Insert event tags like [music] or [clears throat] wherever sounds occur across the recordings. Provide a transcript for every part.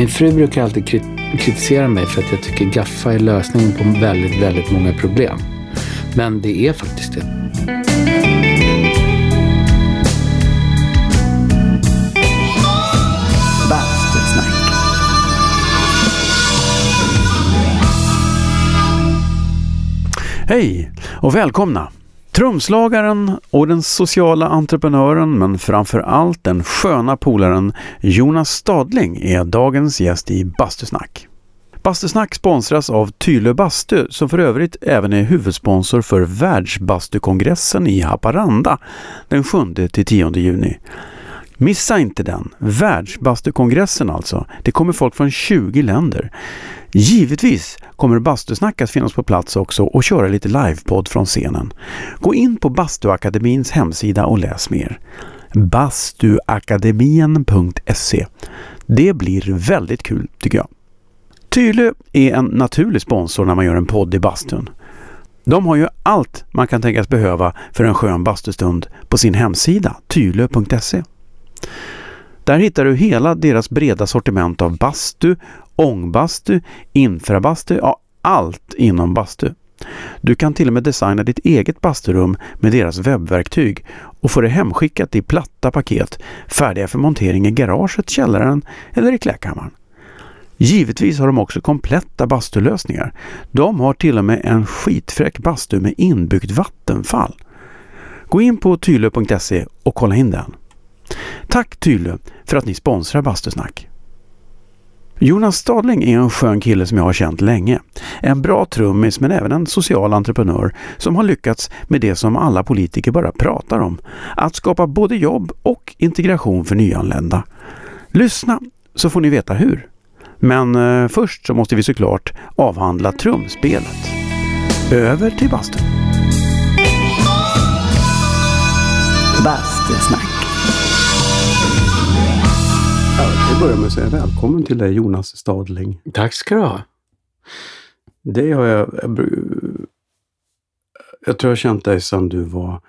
Min fru brukar alltid krit- kritisera mig för att jag tycker gaffa är lösningen på väldigt, väldigt många problem. Men det är faktiskt det. Bastusnack. Hej och välkomna! Trumslagaren och den sociala entreprenören men framför allt den sköna polaren Jonas Stadling är dagens gäst i Bastusnack. Bastusnack sponsras av Tylö Bastu som för övrigt även är huvudsponsor för Världsbastukongressen i Haparanda den 7-10 juni. Missa inte den! Världsbastukongressen alltså. Det kommer folk från 20 länder. Givetvis kommer Bastusnack att finnas på plats också och köra lite livepodd från scenen. Gå in på Bastuakademins hemsida och läs mer. Bastuakademien.se Det blir väldigt kul tycker jag. Tylö är en naturlig sponsor när man gör en podd i bastun. De har ju allt man kan tänkas behöva för en skön bastustund på sin hemsida tylö.se. Där hittar du hela deras breda sortiment av bastu, ångbastu, infrabastu, ja allt inom bastu. Du kan till och med designa ditt eget basturum med deras webbverktyg och få det hemskickat i platta paket färdiga för montering i garaget, källaren eller i klädkammaren. Givetvis har de också kompletta bastulösningar. De har till och med en skitfräck bastu med inbyggt vattenfall. Gå in på tylö.se och kolla in den. Tack Tylle för att ni sponsrar Bastusnack. Jonas Stadling är en skön kille som jag har känt länge. En bra trummis men även en social entreprenör som har lyckats med det som alla politiker bara pratar om. Att skapa både jobb och integration för nyanlända. Lyssna så får ni veta hur. Men eh, först så måste vi såklart avhandla trumspelet. Över till bastun. Bastusnack. Jag vill börja med att säga välkommen till dig Jonas Stadling. Tack ska du ha. Det har jag, jag... tror jag har känt dig sedan du var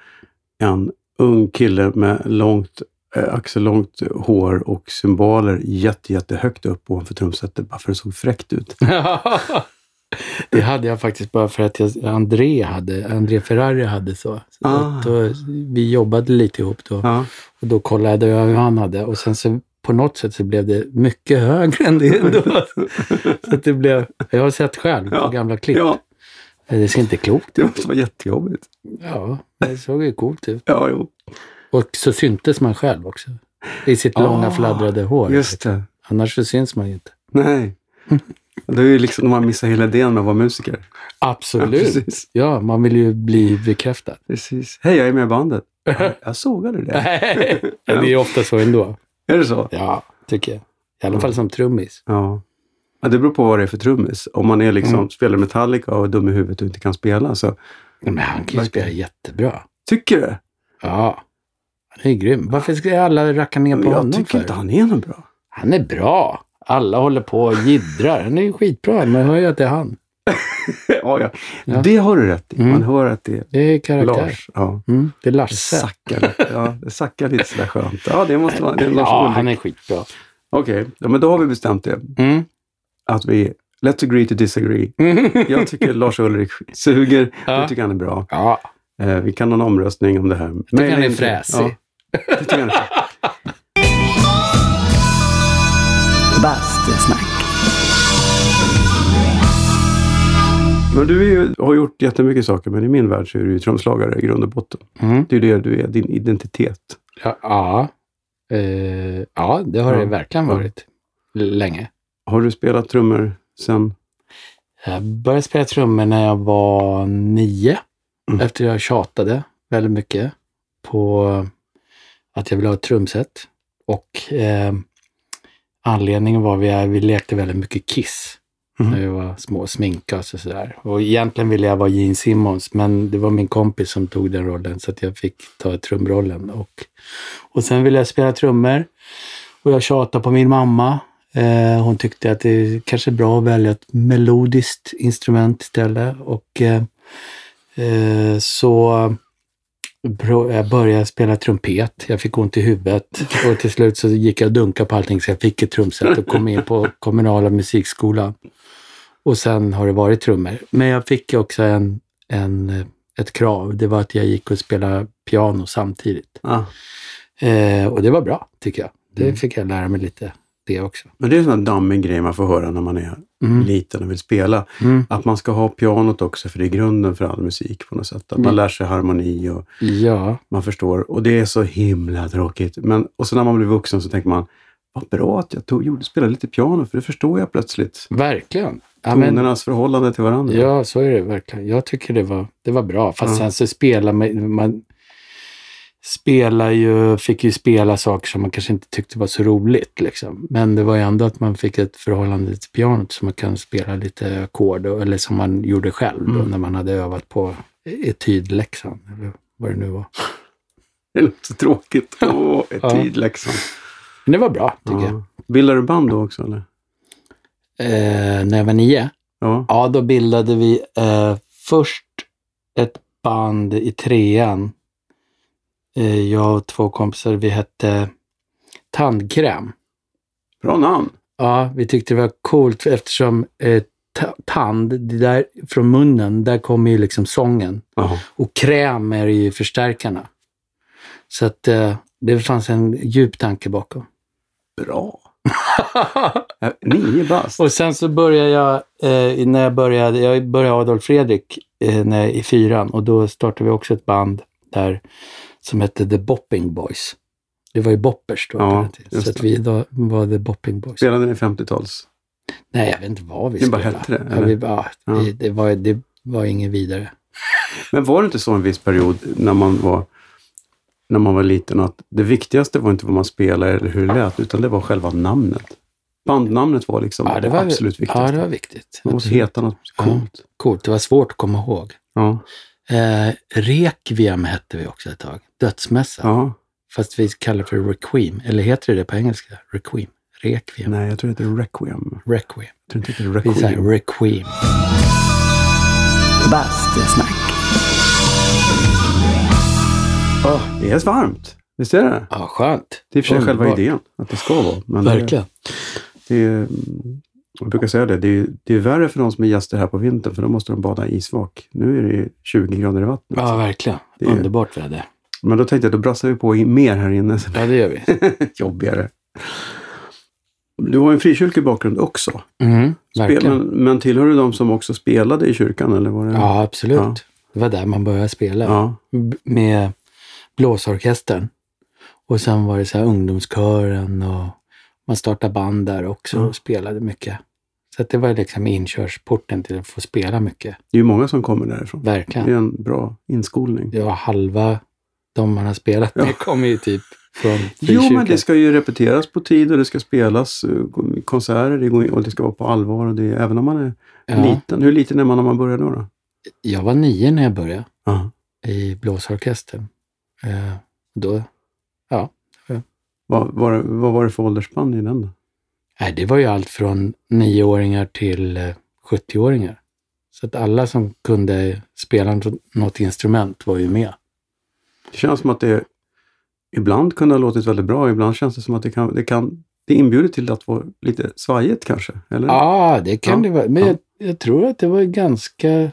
en ung kille med långt, eh, axellångt hår och symboler jätte, jättehögt upp ovanför trumsetet bara för att det såg fräckt ut. [laughs] det hade jag faktiskt bara för att jag, André hade, André Ferrari hade så. så Ah. då, vi jobbade lite ihop då. Ja, Och då kollade jag hur han hade och sen så på något sätt så blev det mycket högre än det [laughs] ändå. så det blev, jag har sett själv på Ja. gamla klipp. ja Det ser inte klokt det ut. måste vara jättejobbigt. Ja, det såg ju coolt ut. Ja, jo. Och så syntes man själv också. I sitt Ah, långa fladdrade hår. Just det. Annars så syns man ju inte. Nej. [laughs] Det är ju liksom när man missar hela idén med att vara musiker. Ja, Absolut. precis. Ja, man vill ju bli bekräftad. precis. Hej, jag är med i bandet. [laughs] Ja, jag sågade det. Nej, det är ju ofta så ändå. Är det så? Ja, tycker jag. I alla fall som trummis. Ja. ja. Det beror på vad det är för trummis. Om man är liksom, Mm. spelar Metallica och är dum i huvudet och inte kan spela så Men han kan ju spela jättebra. tycker du? Ja, han är grym. Varför ska alla racka ner på jag honom tycker för? inte han är någon bra. Han är bra. Alla håller på och jiddrar. Han är ju skitbra. Man hör ju att det är han. [laughs] ja, ja. Ja. Det har du rätt i. Mm. Man hör att det är Det är karaktär. Lars. Ja. Mm, det är Det Lasse. sackar. Ja, det sackar lite sådär skönt. Ja, det måste vara det är Lars Ja, Ulrik. han är skitbra. Okej, ja, men då har vi bestämt det. Mm. Att vi, let's agree to disagree. Jag tycker Lars Ulrik suger. Ja. Du tycker han är bra. Ja, Eh, vi kan ha en omröstning om det här. jag tycker han är fräsig. Ja. Bastusnack. Men du ju, har gjort jättemycket saker, men i min värld så är du ju trumslagare i grund och botten. Mm. Det är det du är, din identitet. Ja, ja. Eh, ja, det har Ja. det verkligen varit länge. Har du spelat trummor sen? Jag började spela trummor när jag var nio. Mm. Efter jag tjatade väldigt mycket på att jag ville ha ett trumset. Och eh, anledningen var att vi, vi lekte väldigt mycket Kiss mm. när vi var små och sminkade oss och sådär. Och egentligen ville jag vara Gene Simmons, men det var min kompis som tog den rollen så att jag fick ta trumrollen. Och, och sen ville jag spela trummor och jag tjatade på min mamma. Eh, hon tyckte att det kanske är bra att välja ett melodiskt instrument istället. Och eh, eh, så Jag började spela trumpet. Jag fick ont i huvudet och till slut så gick jag och dunkade på allting så jag fick ett trumset och kom in på kommunala musikskolan. Och sen har det varit trummor. Men jag fick också en, en, ett krav. Det var att jag gick och spelade piano samtidigt. Ah. Eh, och det var bra, tycker jag. Det Mm. fick jag lära mig lite det också. Men det är en sån här dammig grej man får höra när man är Mm. liten och vill spela. Mm. Att man ska ha pianot också, för det är grunden för all musik på något sätt. Att man Mm. lär sig harmoni och Ja, man förstår. Och det är så himla tråkigt. Men, och så när man blir vuxen så tänker man, vad bra att jag tog, gjorde, spelade lite piano, för det förstår jag plötsligt. verkligen. Ja, men, Tonernas förhållande till varandra. ja, så är det verkligen. Jag tycker det var, det var bra. Fast Ja. sen så spelar man, man spelar ju, fick ju spela saker som man kanske inte tyckte var så roligt. Liksom. Men det var ju ändå att man fick ett förhållande till pianot så man kan spela lite ackord, eller som man gjorde själv då, Mm. när man hade övat på etydläxan. Eller vad det nu var. Det låter så tråkigt. Åh, ett [laughs] Ja. Men det var bra, tycker jag. Ja. Bildar du band då också eller? Eh, när jag var nio, Ja. Ja, då bildade vi eh, först ett band i trean. Eh, jag och två kompisar, vi hette Tandkräm. Bra namn. Ja, vi tyckte det var coolt eftersom eh, ta- tand, det där från munnen, där kommer ju liksom sången. Jaha. Och kräm är ju förstärkarna. Så att eh, det fanns en djup tanke bakom. Bra. [laughs] Äh, Nio bast. Och sen så började jag, eh, när jag började, jag började Adolf Fredrik eh, när, i fyran och då startade vi också ett band där som hette The Bopping Boys. Det var ju boppers då. Ja, så att vi då var The Bopping Boys. Spelade ni 50-tals? Nej, jag vet inte vad vi Ni bara spelade. hette det, Ja, vi, ja, Ja. Det, det, var, det var inget vidare. Men var det inte så en viss period när man var, när man var liten att det viktigaste var inte vad man spelade eller hur det lät, utan det var själva namnet? Bandnamnet var liksom Ja, det det var, absolut viktigaste. ja, det var viktigt. Man måste heta något Ja. coolt. Coolt, det var svårt att komma ihåg. Ja. Eh, Requiem hette vi också ett tag. Dödsmässa. ja. Fast vi kallar det för Requiem. Eller heter det det på engelska? Requiem. Requiem. Nej, jag tror det heter Requiem. Requiem. Jag tror inte det heter Vi säger Requiem. Requiem. Bastusnack. Åh, det är varmt. Visst är det? Ja, skönt. Det är i och för sig själva idén, att det ska vara. Men Verkligen. Det, det är, jag brukar säga det, det är, det är värre för de som är gäster här på vintern, för då måste de bada i isvak. Nu är det ju 20 grader i vattnet. Ja, verkligen. Är- Underbart väder. Men då tänkte jag, då brassar vi på i mer här inne. Ja, det gör vi. [laughs] jobbigare. Du har en frikyrklig bakgrund också. Mm, Spel, verkligen. men, men tillhör du de som också spelade i kyrkan? Eller var det? Ja, absolut. Ja. Det var där man började spela. Ja. Med blåsorkestern. Och sen var det så ungdomskören och man startade band där också Ja. och spelade mycket. Så det var liksom inkörsporten till att få spela mycket. Det är ju många som kommer därifrån. Det Verkligen. är en bra inskolning. Det var halva de man har spelat med Ja. kommer ju typ från [laughs] Jo, frikyrkan. men det ska ju repeteras på tid och det ska spelas eh, konserter det och det ska vara på allvar. Och det, även om man är ja. liten. Hur liten är man när man börjar då? då? Jag var nio när jag började Ja. i blåsorkestern. Eh, då, Vad, var, vad var det för åldersspann i den då? nej, det var ju allt från nioåringar till eh, 70-åringar. Så att alla som kunde spela nå- något instrument var ju med. Det känns som att det ibland kunde ha låtit väldigt bra. Ibland känns det som att det kan, det kan det inbjuder till att vara lite svajigt kanske? Eller? Ja, det kan Ja, det vara. Men ja. jag, jag tror att det var ganska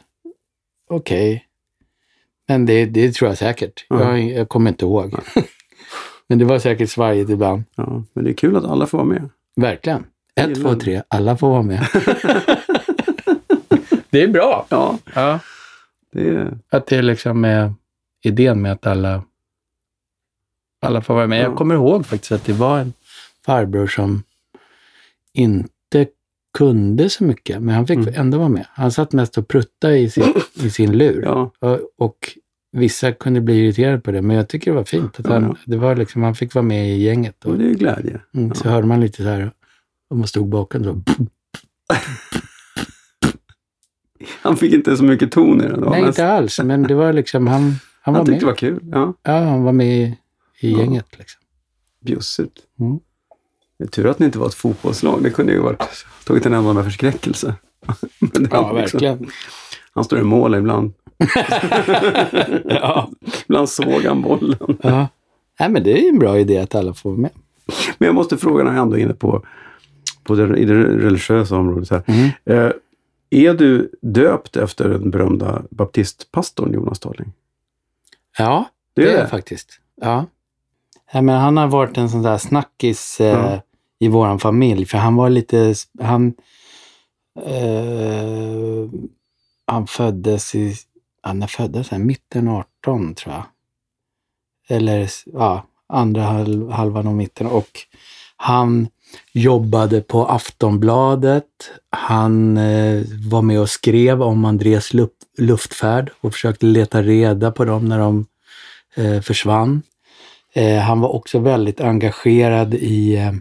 okej. Men det, det tror jag säkert. Ja. Jag, jag kommer inte ihåg. [laughs] Men det var säkert svajigt ibland. Ja, men det är kul att alla får vara med. Verkligen. Ett, två, tre. Alla får vara med. [laughs] det är bra. Ja, Ja. det är... Att det liksom är idén med att alla, alla får vara med. Ja. Jag kommer ihåg faktiskt att det var en farbror som inte kunde så mycket, men han fick Mm. ändå vara med. Han satt mest och pruttade i sin, i sin lur. Ja, Och, och vissa kunde bli irriterade på det, men jag tycker det var fint. Att Ja, han, ja. det var liksom, han fick vara med i gänget. Och, och det är glädje. mm, Så hörde man lite så här, om man stod bakom så. [laughs] Han fick inte så mycket ton i den. Nej, mest- inte alls, men det var liksom, han, han Han var tyckte med. det var kul. Ja, Ja, han var med i, i Ja. gänget. Liksom. bjussigt. Mm. Det är tur att ni inte var ett fotbollslag. Det kunde ju varit tagit en med förskräckelse. [laughs] Ja, liksom- verkligen. Han står i mål ibland. [laughs] ja. Ibland såg han bollen. ja. Nej, men det är en bra idé att alla får vara med. Men jag måste fråga, när jag ändå är inne på, på det, i det religiösa området. Här. Mm. Eh, är du döpt efter den berömda baptistpastorn Jonas Starling? Ja, Det det är jag faktiskt. Ja. ja men han har varit en sån där snackis eh, Ja i våran familj. För han var lite... Han, eh, han föddes i... Han föddes här, mitten 18 tror jag. Eller ja, andra halv, halvan av mitten. Och han jobbade på Aftonbladet. Han eh, var med och skrev om Andres luft, luftfärd och försökte leta reda på dem när de eh, försvann. Eh, han var också väldigt engagerad i, eh,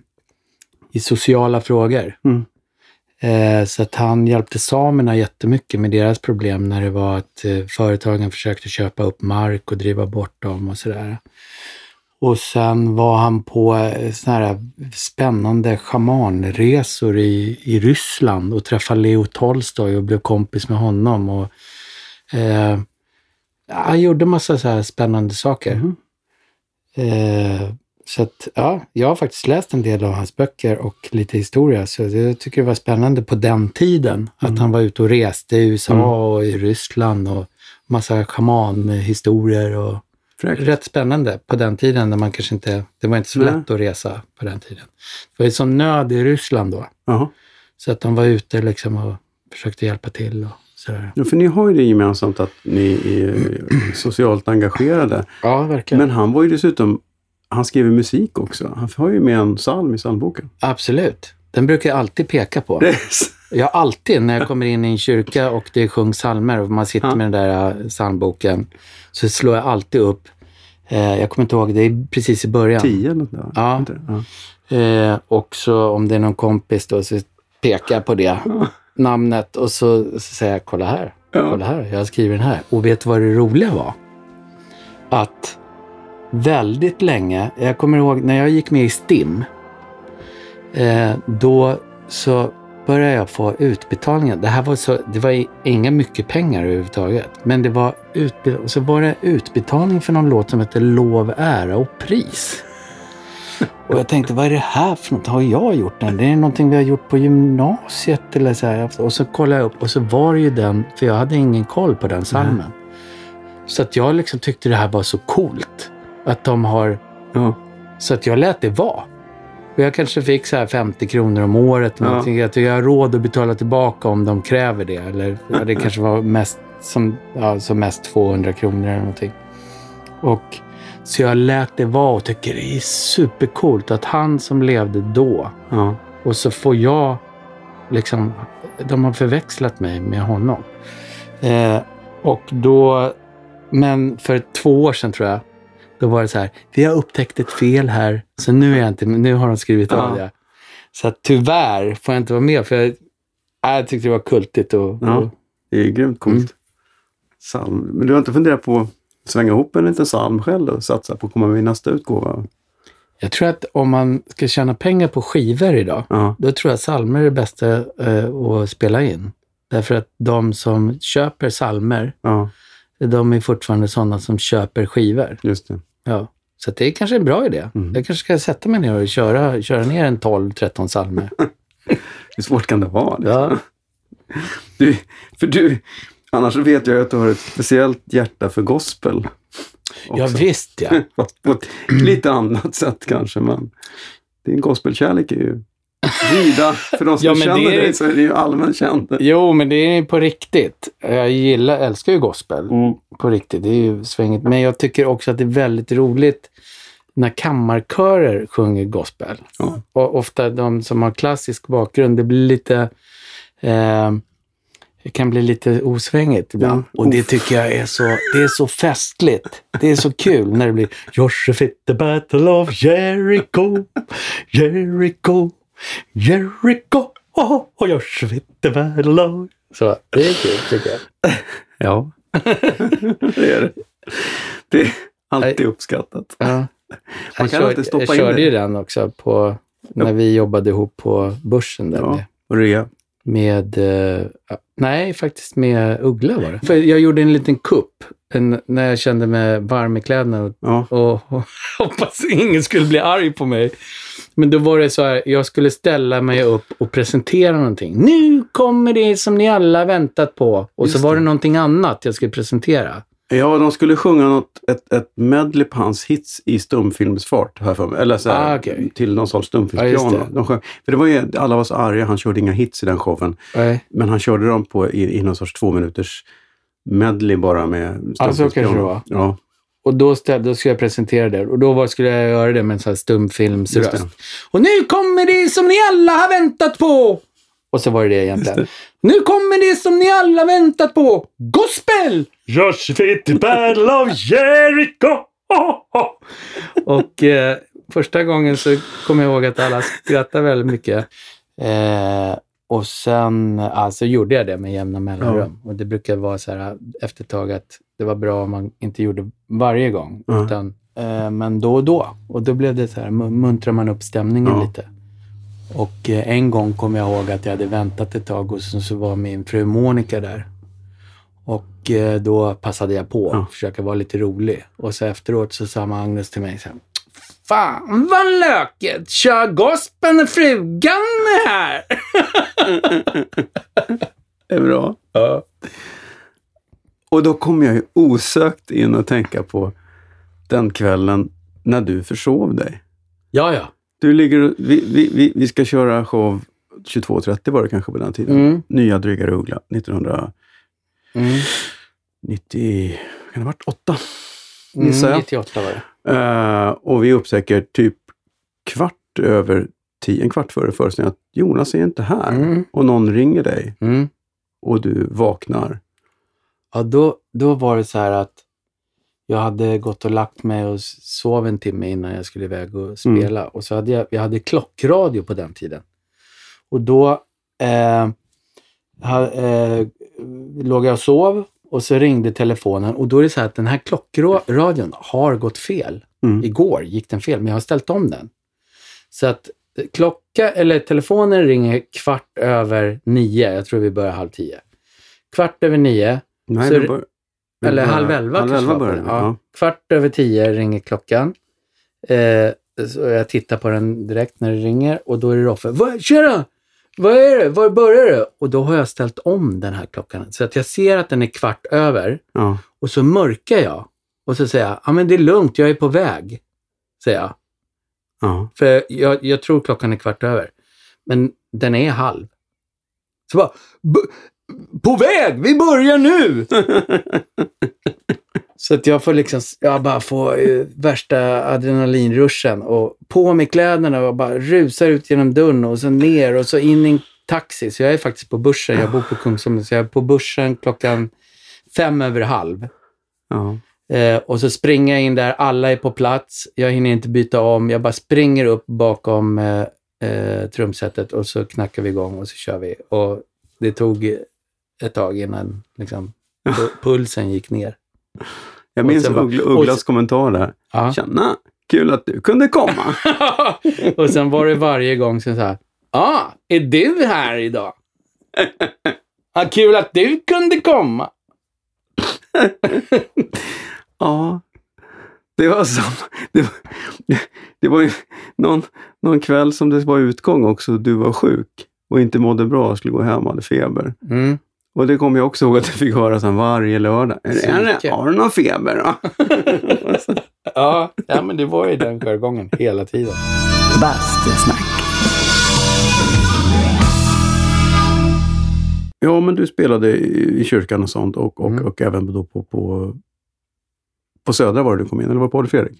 i sociala frågor. Mm. Eh, så att han hjälpte samerna jättemycket med deras problem när det var att eh, företagen försökte köpa upp mark och driva bort dem och sådär. Och sen var han på eh, såna här spännande schamanresor i, i Ryssland och träffade Leo Tolstoj och blev kompis med honom. Och, eh, han gjorde massa så här spännande saker. Mhm. Eh, så att, ja, jag har faktiskt läst en del av hans böcker och lite historia, så jag tycker det var spännande på den tiden. Att han var ute och reste i USA Mm. och i Ryssland och massa schamanhistorier och rätt spännande på den tiden när man kanske inte, det var inte så Nej. lätt att resa på den tiden. Det var ju sån nöd i Ryssland då, Jaha. så att de var ute liksom och försökte hjälpa till och sådär. Ja, för ni har ju det gemensamt att ni är socialt engagerade. Ja, verkligen. Men han var ju dessutom, han skriver musik också. Han har ju med en psalm i psalmboken. Absolut. Den brukar jag alltid peka på. Är- Jag alltid, när jag kommer in i en kyrka och det sjungs psalmer och man sitter Ja. med den där äh, psalmboken, så slår jag alltid upp, eh, jag kommer inte ihåg, det är precis i början. Tio eller något där. Ja. Ja. Eh, och så om det är någon kompis då, så pekar jag på det namnet och så, så säger jag, kolla här, Ja. kolla här, jag skriver den här. Och vet du vad det roliga var? Att väldigt länge, jag kommer ihåg när jag gick med i STIM, eh, då så började jag få utbetalningar. Det här var så, det var inga mycket pengar överhuvudtaget. Men det var, utbe, så var det utbetalning för någon låt som heter Lov, ära och pris. Och jag tänkte, vad är det här för något? Har jag gjort den? Det är någonting vi har gjort på gymnasiet eller så här. Och så kollade jag upp och så var det ju den, för jag hade ingen koll på den salmen. Så att jag liksom tyckte det här var så coolt. Att de har Ja. så att jag lät det vara. Och jag kanske fick så här 50 kronor om året. Ja. Ja. Jag tycker jag har råd att betala tillbaka om de kräver det. Eller [laughs] ja, det kanske var mest som, ja, som mest 200 kronor eller någonting. Och, så jag lät det vara och tycker det är supercoolt att han som levde då Ja. och så får jag liksom, de har förväxlat mig med honom. Eh, och då, men för två år sedan tror jag, då var det så här, vi har upptäckt ett fel här, så nu är jag inte, nu har de skrivit Ja. av det. Så att tyvärr får jag inte vara med, för jag, äh, jag tyckte det var kultigt och, Ja. och Det är grymt coolt. Mm. Men du har inte funderat på att svänga ihop en liten psalm själv och satsa på att komma med i nästa utgåva? jag tror att om man ska tjäna pengar på skivor idag, Ja. då tror jag salmer är det bästa eh, att spela in. Därför att de som köper salmer ja, De är fortfarande sådana som köper skivor. just det. Ja. Så det är kanske en bra idé. Mm. Jag kanske ska sätta mig ner och köra, köra ner en 12-13 psalmer. [laughs] Hur svårt kan det vara? liksom? Ja. Du, för du, annars vet jag att du har ett speciellt hjärta för gospel. ja, också. visst ja. [laughs] På ett lite annat sätt kanske, men din gospelkärlek är ju vida. För de som Ja, känner det är- dig så är det ju allmänt känt. Jo, men det är på riktigt. Jag gillar, älskar ju gospel. Mm. På riktigt. Det är ju svängigt. Men jag tycker också att det är väldigt roligt när kammarkörer sjunger gospel. Ja. Och ofta de som har klassisk bakgrund, det blir lite... Eh, det kan bli lite osvängigt ibland. Ja. Och det tycker jag är så, det är så festligt. Det är så kul när det blir Joshua fit the battle of Jericho, Jericho, Jericho, oh, fit the battle of... Så det är kul tycker jag. [laughs] Ja, [laughs] det är det. Det är [laughs] alltid uppskattat. Ja. Man Jag, kan alltid körde, stoppa jag in körde det. ju den också på, när vi jobbade ihop på börsen där Ja. med, Och rea. med eh, Nej, faktiskt med Uggla var det. För jag gjorde en liten kupp en, när jag kände mig varm i kläderna och, Ja. och, och [laughs] hoppas ingen skulle bli arg på mig. Men då var det så här, jag skulle ställa mig upp och presentera någonting. Nu kommer det som ni alla väntat på. Och Just så var det det. någonting annat jag skulle presentera. Ja, de skulle sjunga något, ett, ett medley på hans hits i stumfilmsfart, jag för mig. Eller så här, Ah, okej. till någon sorts stumfilmspiano. det. de sjöng, för det var ju, alla var så arga, han körde inga hits i den showen. Nej. Men han körde dem på, i, i någon sorts två minuters medley bara med Ja, så kanske det var. Ja, Och då, ställ, då skulle jag presentera det. Och då var, skulle jag göra det med en sån här stumfilmsröst. Och nu kommer det som ni alla har väntat på! Och så var det det egentligen. Nu kommer det som ni alla väntat på! Gospel! Josh fit the battle of Jericho! Och eh, första gången så kommer jag ihåg att alla skrattade väldigt mycket. Eh, och sen alltså, gjorde jag det med jämna mellanrum. Och det brukar vara så här efter ett tag att det var bra om man inte gjorde varje gång. Ja. Utan, eh, men då och då. Och då blev det så här, mu- muntrar man upp stämningen Ja. lite. Och eh, en gång kom jag ihåg att jag hade väntat ett tag och så, så var min fru Monica där. Och eh, då passade jag på Ja. att försöka vara lite rolig. Och så efteråt så sa Magnus till mig så här, Fan vad löket! Kör gospel när frugan är här! [laughs] Det är bra. Ja. Och då kom jag ju osökt in och tänka på den kvällen när du försov dig. Ja, ja. Du ligger, och- vi, vi, vi, vi ska köra show 22.30 var det kanske på den tiden. Mm. Nya Dryga Uggla 1990, Mm. kan det ha varit åtta? Gissar Mm, jag. 98 var det. Eh, och vi upptäcker typ kvart över tio, en kvart före föreställningen att Jonas är inte här. Mm. Och någon ringer dig Mm. och du vaknar. Ja, då, då var det så här att jag hade gått och lagt mig och sov en timme innan jag skulle iväg och spela. Och så hade jag, jag hade klockradio på den tiden. Och då eh, ha, eh, låg jag och sov och så ringde telefonen och då är det så här att den här klockradion har gått fel. Mm. Igår gick den fel, men jag har ställt om den. Så att eh, klocka, eller telefonen ringer kvart över nio. Jag tror vi börjar halv tio. Kvart över nio Nej, Så bör- eller börjar- halv elva halv elva börjar ja. Ja. Kvart över tio ringer klockan. Eh, så jag tittar på den direkt när det ringer och då är det Roffe. "Vad- Tjena! Vad är det? Var börjar det? Och då har jag ställt om den här klockan. Så att jag ser att den är kvart över Ja. och så mörkar jag. Och så säger jag, ja men det är lugnt, jag är på väg. Säger jag. Ja. För jag, jag tror klockan är kvart över. Men den är halv. Så bara, "B- på väg, vi börjar nu! [laughs] Så att jag får liksom, jag bara får eh, värsta adrenalinruschen och på med kläderna och bara rusar ut genom dörren och så ner och så in i en taxi. Så jag är faktiskt på börsen, jag bor på [sighs] Kungsholmen, så jag är på börsen klockan fem över halv. ja. Eh, och så springer jag in där, alla är på plats. Jag hinner inte byta om. Jag bara springer upp bakom eh, eh, trumsetet och så knackar vi igång och så kör vi. Och det tog ett tag innan liksom, pu- pulsen gick ner. Jag minns Uggla, Ugglas kommentar där. Ja. Tjena, kul att du kunde komma. [laughs] och sen var det varje gång så här, ja, ah, är du här idag? [laughs] ah, kul att du kunde komma. [laughs] ja, det var som... Det var, det var ju någon, någon kväll som det var utgång också. Du var sjuk och inte mådde bra och skulle gå hem och hade feber. Mm. Och det kommer jag också ihåg att jag fick höra sen varje lördag. Är det, är det, Psyke. har du någon feber? [laughs] Ja, ja, men det var ju den jargongen hela tiden. Bastusnack. Ja, men du spelade i, kyrkan och sånt och, och, Mm. och även då på, på, på Södra var det du kom in, eller var det på Adolf Fredrik?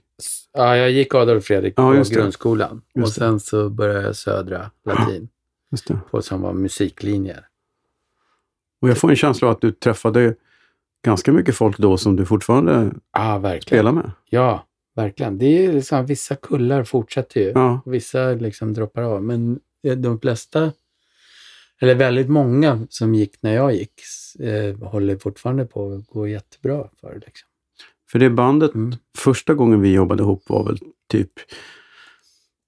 Ja, jag gick Adolf Fredrik Ja, på det. grundskolan. Just och sen så började jag Södra latin Just det. på som var musiklinjer. Och jag får en känsla av att du träffade ganska mycket folk då som du fortfarande verkligen. spelar med. Ja, verkligen. Det är liksom, vissa kullar fortsätter ju. Ja, Vissa liksom droppar av. Men eh, de flesta, eller väldigt många som gick när jag gick, eh, håller fortfarande på och går jättebra för. Liksom. för det bandet, Mm. första gången vi jobbade ihop var väl typ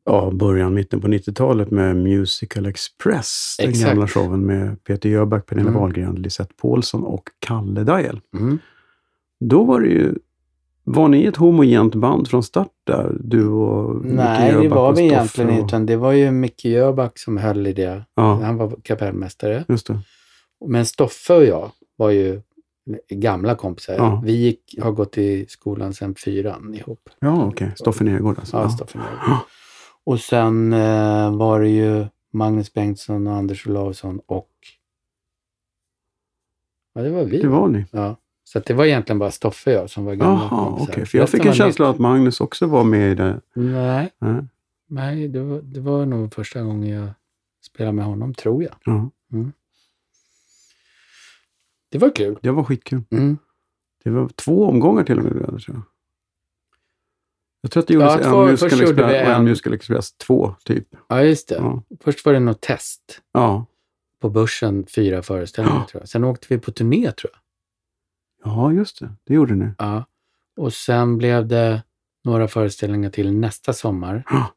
ja, början, mitten på 90-talet med Musical Express. Den Exakt. gamla showen med Peter Jöback, Pernilla Mm. Wahlgren, Lisette Paulsson och Kalle Dajel. Mm. Då var det ju... Var ni ett homogent band från start där? Du och Micke Nej, det Jöback var vi egentligen inte. och- Det var ju Micke Jöback som höll i det. Ja, Han var kapellmästare. just det. Men Stoffe och jag var ju gamla kompisar. Ja. Vi gick, har gått i skolan sedan fyran ihop. Ja, okej. Stoffe Nergård alltså. Ja, Ja. Stoffe jag. Och sen eh, var det ju Magnus Bengtsson och Anders Olausson och... Ja, det var vi. Det var ni. Ja. Så det var egentligen bara Stoffe och jag som var gamla Jaha, okej. För jag fick en känsla nytt. att Magnus också var med i det. Nej, Nej. nej det, var, det var nog första gången jag spelade med honom, tror jag. Ja, Det var kul. det var skitkul. Mm. Det var två omgångar till och med. Tror jag. Jag tror att det gjordes Ja, två- en Musical Express en en- Musical Express 2, typ. Ja, just det. Ja. Först var det något test ja. på börsen, fyra föreställningar Ja. tror jag. Sen åkte vi på turné tror jag. Ja, just det. Det gjorde ni. Ja. Och sen blev det några föreställningar till nästa sommar. Ja.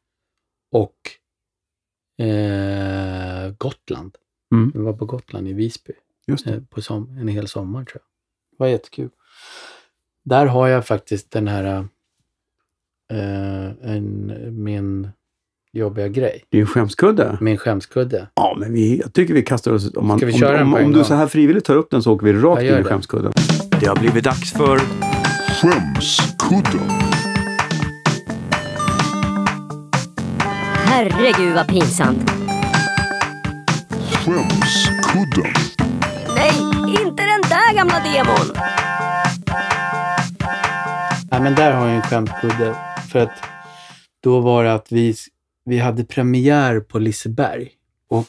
Och eh, Gotland. Mm. Vi var på Gotland i Visby Just eh, på som, en hel sommar tror jag. Det var jättekul. Där har jag faktiskt den här eh, en, min jobbiga grej. Det är en skämskudde. Min skämskudde. Ja, men vi, jag tycker vi kastar oss... Om, man, Ska vi om, köra om, på en om du så här frivilligt tar upp den så åker vi rakt in i det. skämskudden. Det har blivit dags för... Skämskudden. Herregud vad pinsamt. Skämskudden. Nej, inte den där gamla demon. Nej, men där har jag en skämskudde. För att då var det att vi, vi hade premiär på Liseberg. Och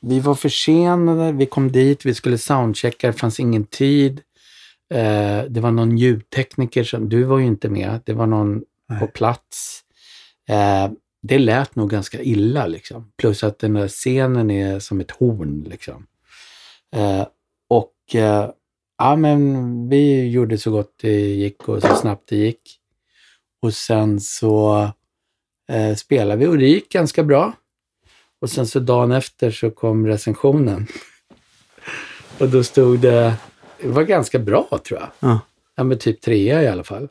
vi var försenade, vi kom dit, vi skulle soundchecka, det fanns ingen tid. Eh, det var någon ljudtekniker som, du var ju inte med, det var någon Nej. på plats. Eh, det lät nog ganska illa liksom. Plus att den där scenen är som ett horn liksom. Eh, och eh, ja, men vi gjorde så gott det gick och så snabbt det gick. Och sen så eh, spelade vi och det gick ganska bra. Och sen så dagen efter så kom recensionen. [laughs] och då stod det, det var ganska bra tror jag. Ja. Ja, men typ trea i alla fall.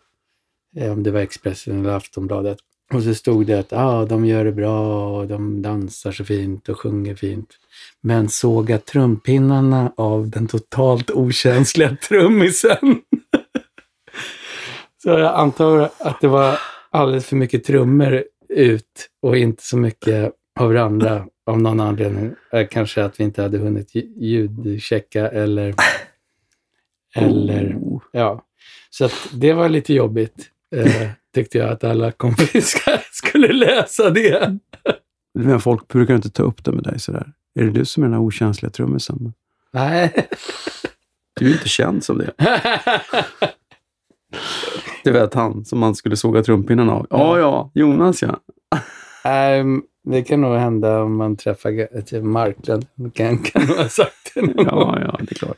Eh, Om det var Expressen eller Aftonbladet. Och så stod det att ah, de gör det bra och de dansar så fint och sjunger fint. Men såga trumpinnarna av den totalt okänsliga trummisen. [laughs] så jag antar att det var alldeles för mycket trummor ut och inte så mycket av det andra av någon anledning. Eh, Kanske att vi inte hade hunnit lj- ljudchecka eller... eller Oh. Ja, så det var lite jobbigt. Eh, tyckte jag att alla kompisar [laughs] skulle läsa det. Men folk brukar inte ta upp det med dig sådär. Är det du som är den här okänsliga trummisen? Nej. Du är inte känd som det. [laughs] Du vet han som man skulle såga trumpinnarna av. Ja, ja, Jonas ja. Ehm, det kan nog hända om man träffar Marklund. Kan, kan nog ha [laughs] sagt det någon. Ja, ja, det är klart.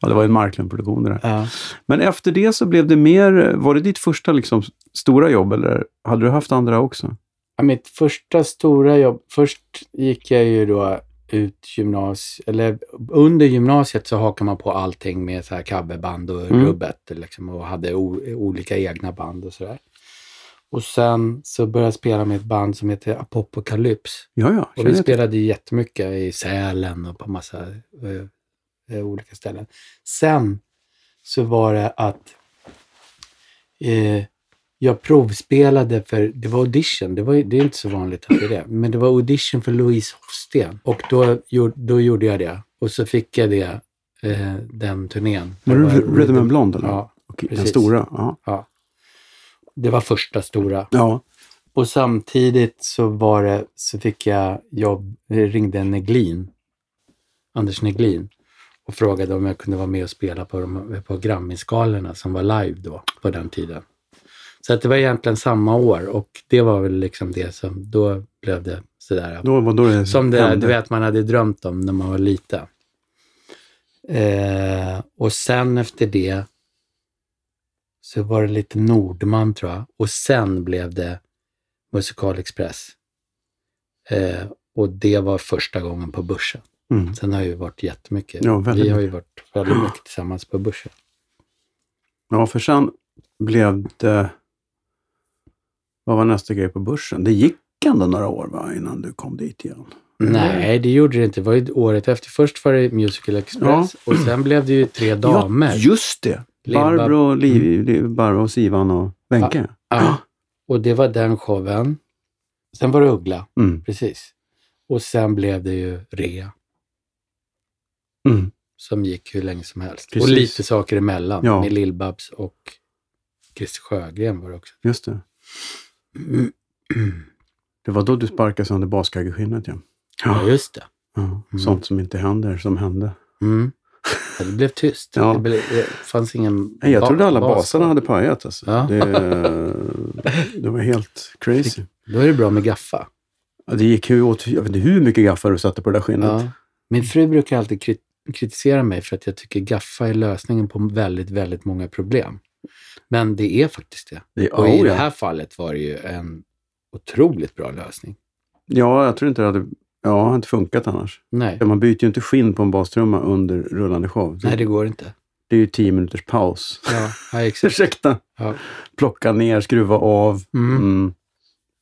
Ja, det var en Marklund-produktion det där. Ja. Men efter det så blev det mer, var det ditt första liksom, stora jobb eller hade du haft andra också? Ja, Mitt första stora jobb, först gick jag ju då ut gymnasiet, eller under gymnasiet så hakar man på allting med så här coverband och Mm. rubbet liksom, och hade olika egna band och sådär. Och sen så började jag spela med ett band som heter Apocalypse. Ja, ja. Och vi spelade ju jättemycket i Sälen och på massa eh, olika ställen. Sen så var det att eh, jag provspelade för, det var audition, det, var, det är inte så vanligt att det är det, men det var audition för Louise Hofsten. Och då, gjorde- då gjorde jag det. Och så fick jag det, eh, den turnén. Var Det Rhythm and Blonde? Eller? Ja, Okej, den precis. stora? Ja. ja. Det var första stora. ja. Och samtidigt så var det, så fick jag jobb, jag ringde Neglin, Anders Neglin, och frågade om jag kunde vara med och spela på, de, på Grammisgalorna som var live då, på den tiden. Så att det var egentligen samma år och det var väl liksom det som, då blev det sådär. Då då det Som det hände. du vet man hade drömt om när man var liten. Eh, och sen efter det så var det lite Nordman tror jag. Och sen blev det Musikal Express. Eh, och det var första gången på börsen. Mm. Sen har jag ju varit jättemycket. Ja, Vi har ju varit väldigt mycket tillsammans på börsen. Ja, för sen blev det... Vad var nästa grej på börsen? Det gick ändå några år va, innan du kom dit igen. Nej, det gjorde det inte. Det var ju året efter. Först var det Musical Express och sen blev det ju Tre Damer. Ja, just det! Barbro, Liv, Liv, Barbro och Sivan och Wenche. Ja, och det var den showen. Sen var det Uggla, Mm. precis. Och sen blev det ju Rea, Mm. som gick hur länge som helst. Precis. Och lite saker emellan, Ja. med Lill-Babs och Christer Sjögren var det också. Just det. Det var då du sparkade sönder baskaggeskinnet ja. Ja, just det. ja. Mm. Sånt som inte händer, som hände. Mm. Ja, det blev tyst. Ja. Det, blev, det fanns ingen Nej, jag ba- trodde alla bas. basarna hade pajat alltså. Ja. Det, det var helt crazy. Då är det bra med gaffa. Det gick ju åt, jag vet inte hur mycket gaffar du satte på det där skinnet. Min fru brukar alltid krit- kritisera mig för att jag tycker gaffa är lösningen på väldigt, väldigt många problem. Men det är faktiskt det. Det, Och i oh, det här fallet var det ju en otroligt bra lösning. ja, jag tror inte det hade, ja, det hade inte funkat annars. Nej, Man byter ju inte skinn på en bastrumma under rullande show. Nej det går inte. Det är ju tio minuters paus. Ja, ja [laughs] exakt. Ursäkta. Ja. Plocka ner, skruva av. Mm. Mm.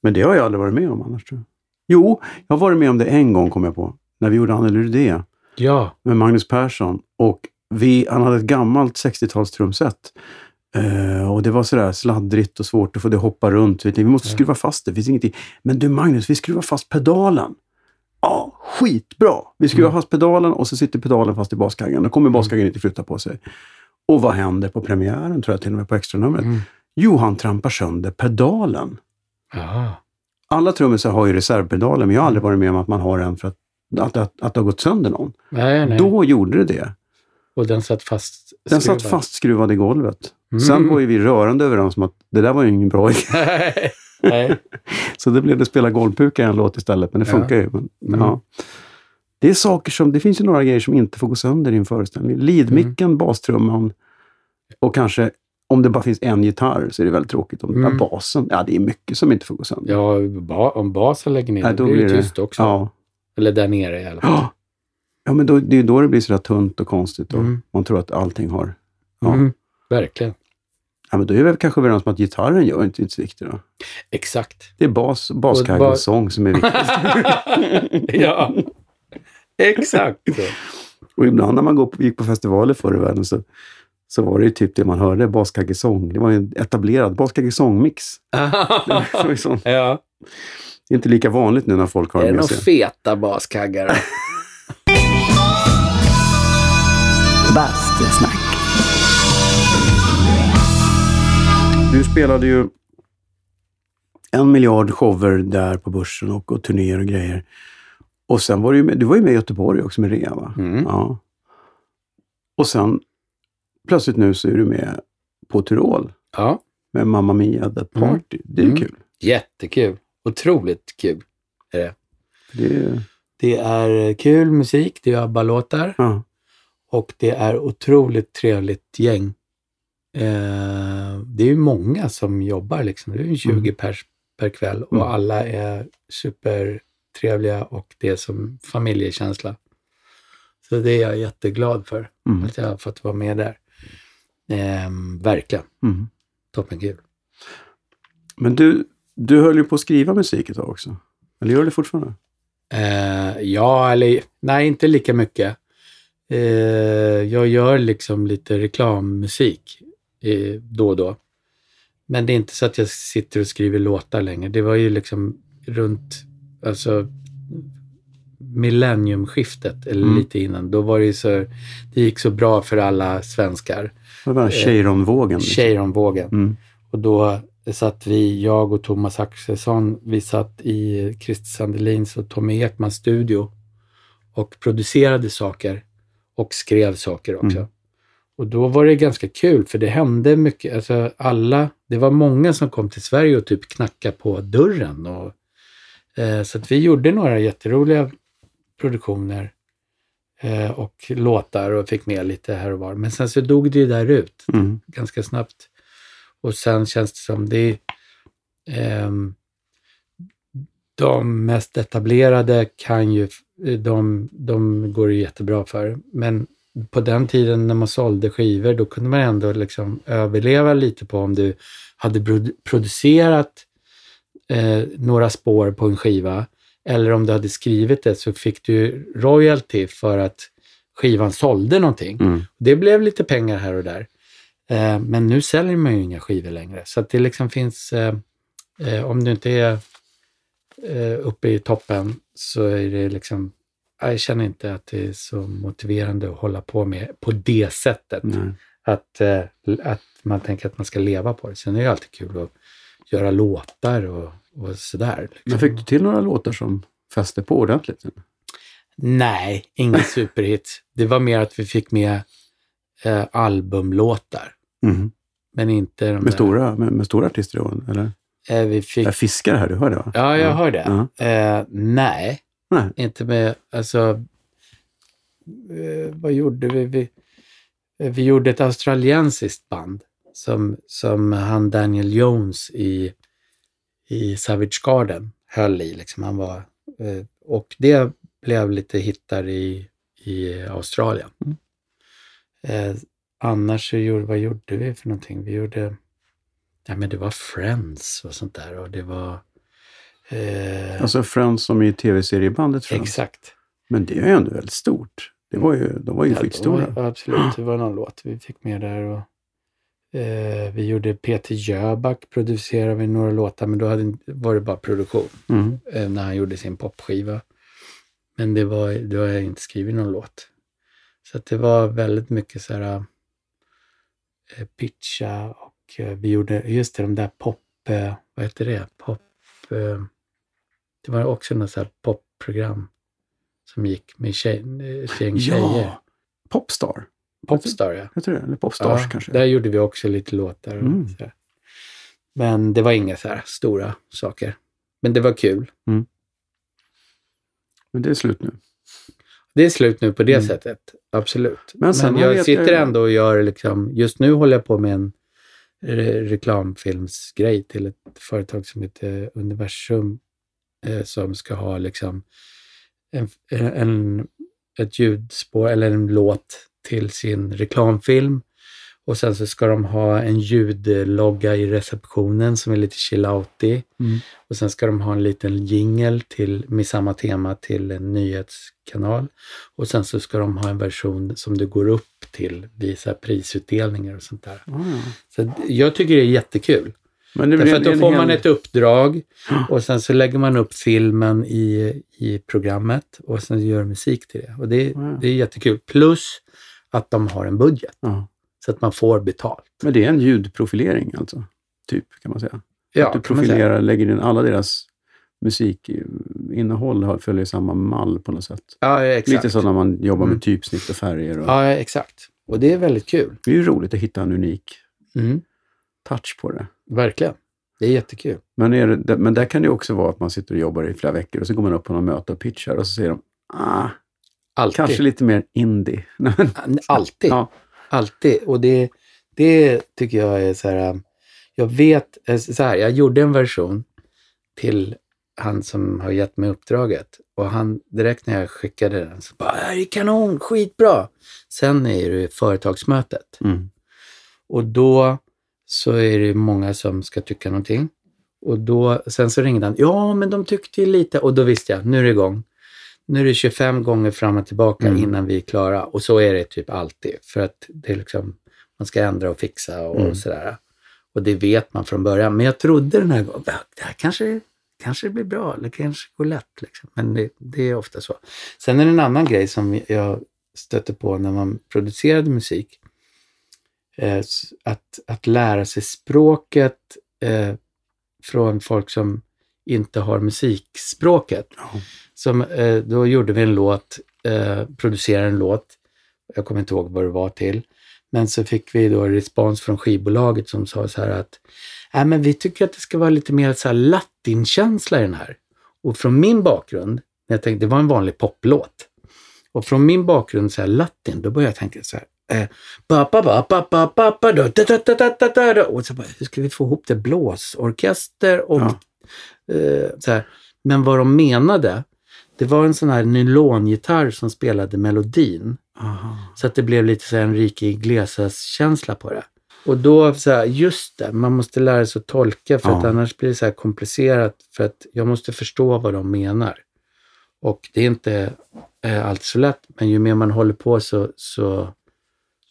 Men det har jag aldrig varit med om annars tror jag. Jo, jag har varit med om det en gång kom jag på. När vi gjorde Anneli Rudé Ja, med Magnus Persson. Och vi, han hade ett gammalt 60-talstrumset. Eh, och det var sådär sladdrigt och svårt att få det att hoppa runt. Vi måste Ja. skruva fast det, det finns ingenting. Men du Magnus, vi skruvar fast pedalen. Ja, skitbra! Vi skruvar Mm. fast pedalen och så sitter pedalen fast i baskaggen. Då kommer baskaggen inte flytta på sig. Och vad händer på premiären, tror jag till och med på extranumret? Mm. Jo, han trampar sönder pedalen. Jaha. Alla trummisar har ju reservpedaler, men jag har aldrig varit med om att man har en för att, att, att, att det har gått sönder någon. Nej, nej. Då gjorde det det. Och den satt fast. Den satt skruvad. fastskruvad i golvet. Mm. Sen var ju vi rörande överens om att det där var ju ingen bra idé. [laughs] Så det blev det spela golvpuka i en låt istället, men det Ja. funkar ju. Men, Mm. ja. Det är saker som, det finns ju några grejer som inte får gå sönder i en föreställning. Lidmicken, Mm. bastrumman och kanske om det bara finns en gitarr så är det väldigt tråkigt. Om Mm. ja, basen, ja det är mycket som inte får gå sönder. Ja, ba- om basen lägger ner, Nej, då blir det tyst också. Ja. Eller där nere i alla fall. Ja, ja men då, det är ju då det blir så där tunt och konstigt och Mm. man tror att allting har... Ja. Mm. Verkligen. Ja, men då är vi kanske överens om att gitarren gör inte så viktigt då. Exakt. Det är bas, Och baskaggens ba- sång som är viktig. [laughs] ja, exakt och ibland när man går på, gick på festivaler förr i världen så, så var det ju typ det man hörde, baskaggesång. Det var ju en etablerad baskaggesång-mix. [laughs] Ja. Det är inte lika vanligt nu när folk har Det det är med sig. feta baskaggare. Bastusnack. Du spelade ju en miljard shower där på börsen och, och turnéer och grejer. Och sen var du med, du var ju med i Göteborg också med Rea va? Mm. Ja. Och sen plötsligt nu så är du med på Tyrol Ja, med Mamma Mia The Party. Det är Mm. kul. jättekul. Otroligt kul. Det är, Det är kul musik, det är ABBA-låtar ja. och det är otroligt trevligt gäng. Eh, det är ju många som jobbar liksom. Det är ju 20 Mm. pers per kväll och Mm. alla är supertrevliga och det är som familjekänsla. Så det är jag jätteglad för, Mm. att jag har fått vara med där. Eh, verkligen. Mm. Toppenkul. Men du, du höll ju på att skriva musik ett tag också. Eller gör du det fortfarande? Eh, ja, eller nej, inte lika mycket. Eh, jag gör liksom lite reklammusik eh, då och då. Men det är inte så att jag sitter och skriver låtar längre. Det var ju liksom runt alltså, millenniumskiftet, eller Mm. lite innan. Då var det ju så, det gick så bra för alla svenskar. Det var Cheiron-vågen. liksom. Cheiron-vågen. Mm. Och då satt vi, jag och Thomas Axelsson, vi satt i Christer Sandelins och Tommy Ekmans studio och producerade saker och skrev saker också. Mm. Och då var det ganska kul för det hände mycket. Alltså alla, det var många som kom till Sverige och typ knackade på dörren. Och, eh, så att vi gjorde några jätteroliga produktioner eh, och låtar och fick med lite här och var. Men sen så dog det ju där ut Mm. ganska snabbt. Och sen känns det som det ehm, De mest etablerade kan ju, de, de går det jättebra för. Men på den tiden när man sålde skivor, då kunde man ändå liksom överleva lite på om du hade produ- producerat eh, några spår på en skiva eller om du hade skrivit det så fick du royalty för att skivan sålde någonting. Mm. Det blev lite pengar här och där. Eh, men nu säljer man ju inga skivor längre. Så att det liksom finns, eh, eh, om du inte är uppe i toppen så är det liksom, jag känner inte att det är så motiverande att hålla på med på det sättet. Nej. Att, eh, att man tänker att man ska leva på det. Sen är det alltid kul att göra låtar och, och sådär. Liksom. Men fick du till några låtar som fäste på ordentligt? Nej, ingen [laughs] superhit. Det var mer att vi fick med eh, albumlåtar. Mm. Men inte de Med, där. stora, med, med stora artister då, eller? Eh, vi fick... Jag fiskar här, du hör det va? Ja, jag hör det. Ja. Eh, nej, Nej. inte med... Alltså, eh, vad gjorde vi? Vi, eh, vi gjorde ett australiensiskt band som, som han Daniel Jones i, i Savage Garden höll i. Liksom. Han var, eh, och det blev lite hittar i, i Australien. Mm. Eh, annars så gjorde, vad gjorde vi för någonting? Vi gjorde... Ja, men det var Friends och sånt där och det var... Eh, Alltså Friends som i tv-seriebandet Friends. exakt. Men det är ju ändå väldigt stort. Det var ju, de var ju Ja, skitstora. då- absolut, det var någon låt vi fick med där. Och, eh, vi gjorde Peter Jöback, producerade vi några låtar, men då hade, var det bara produktion Mm. eh, när han gjorde sin popskiva. Men det var, då har jag inte skrivit någon låt. Så det var väldigt mycket så här eh, pitcha och eh, vi gjorde, just det, de där pop, eh, vad heter det? Pop, det var också något så popprogram som gick med tjej, eh, ett gäng tjejer. Ja! Popstar. Popstar, ja. Heter det? Eller Popstars ja, kanske? Där gjorde vi också lite låtar. Mm. Men det var inga så här stora saker. Men det var kul. Men det är slut nu. Det är slut nu på det Mm. sättet, absolut. Men Men, jag jag- sitter ändå och gör liksom, just nu håller jag på med en re reklamfilmsgrej till ett företag som heter Universum eh, som ska ha liksom en, en, ett ljudspår eller en låt till sin reklamfilm. Och sen så ska de ha en ljudlogga i receptionen som är lite chilloutig. Mm. Och sen ska de ha en liten jingle till, med samma tema till en nyhetskanal. Och sen så ska de ha en version som du går upp till vid så prisutdelningar och sånt där. Ja. Så jag tycker det är jättekul. Men det Därför att då får man ett uppdrag [gasps] och sen så lägger man upp filmen i, i programmet och sen gör musik till det. Och det, Ja. det är jättekul. Plus att de har en budget Ja. så att man får betalt. Men det är en ljudprofilering alltså? Typ, kan man säga. Ja, att du profilerar, lägger in alla deras musikinnehåll följer samma mall på något sätt. Ja, exakt. Lite så när man jobbar Mm. med typsnitt och färger. Och, Ja, exakt. Och det är väldigt kul. Det är ju roligt att hitta en unik Mm, touch på det. verkligen. Det är jättekul. Men, är det, men där kan det ju också vara att man sitter och jobbar i flera veckor och så går man upp på något möte och pitchar och så säger de ah, Alltid. kanske lite mer indie. [laughs] Men- Alltid. Ja. Alltid. Och det, det tycker jag är så här... um, Jag vet, eh, så här, jag gjorde en version till han som har gett mig uppdraget. Och han, direkt när jag skickade den, så bara, det här är kanon, skitbra. Sen är det företagsmötet. Mm. Och då så är det många som ska tycka någonting. Och då, sen så ringde han, ja men de tyckte ju lite, och då visste jag, nu är det igång. Nu är det 25 gånger fram och tillbaka Mm. innan vi är klara. Och så är det typ alltid. För att det är liksom, man ska ändra och fixa och Mm. sådär. Och det vet man från början. Men jag trodde den här gången, det här kanske, kanske blir bra, eller kanske går lätt. Liksom. Men det, det är ofta så. Sen är det en annan grej som jag stötte på när man producerade musik. Eh, att, att lära sig språket eh, från folk som inte har musikspråket. Ja. Som, eh, då gjorde vi en låt, producerade en låt. Jag kommer inte ihåg vad det var till. Men så fick vi då respons från skivbolaget som sa så här att äh, men vi tycker att det ska vara lite mer så här latinkänsla i den här. Och från min bakgrund, när jag tänkte, det var en vanlig poplåt. Och från min bakgrund, så här latin, då började jag tänka så här. Och så bara, hur ska vi få ihop det? Blåsorkester och ja. Eh, så här. Men vad de menade, det var en sån här nylongitarr som spelade melodin. Aha. Så att det blev lite så här Enrique Iglesias-känsla på det. Och då, så här, just det, man måste lära sig att tolka för ja. att annars blir det så här komplicerat. För att jag måste förstå vad de menar. Och det är inte eh, alltid så lätt, men ju mer man håller på så, så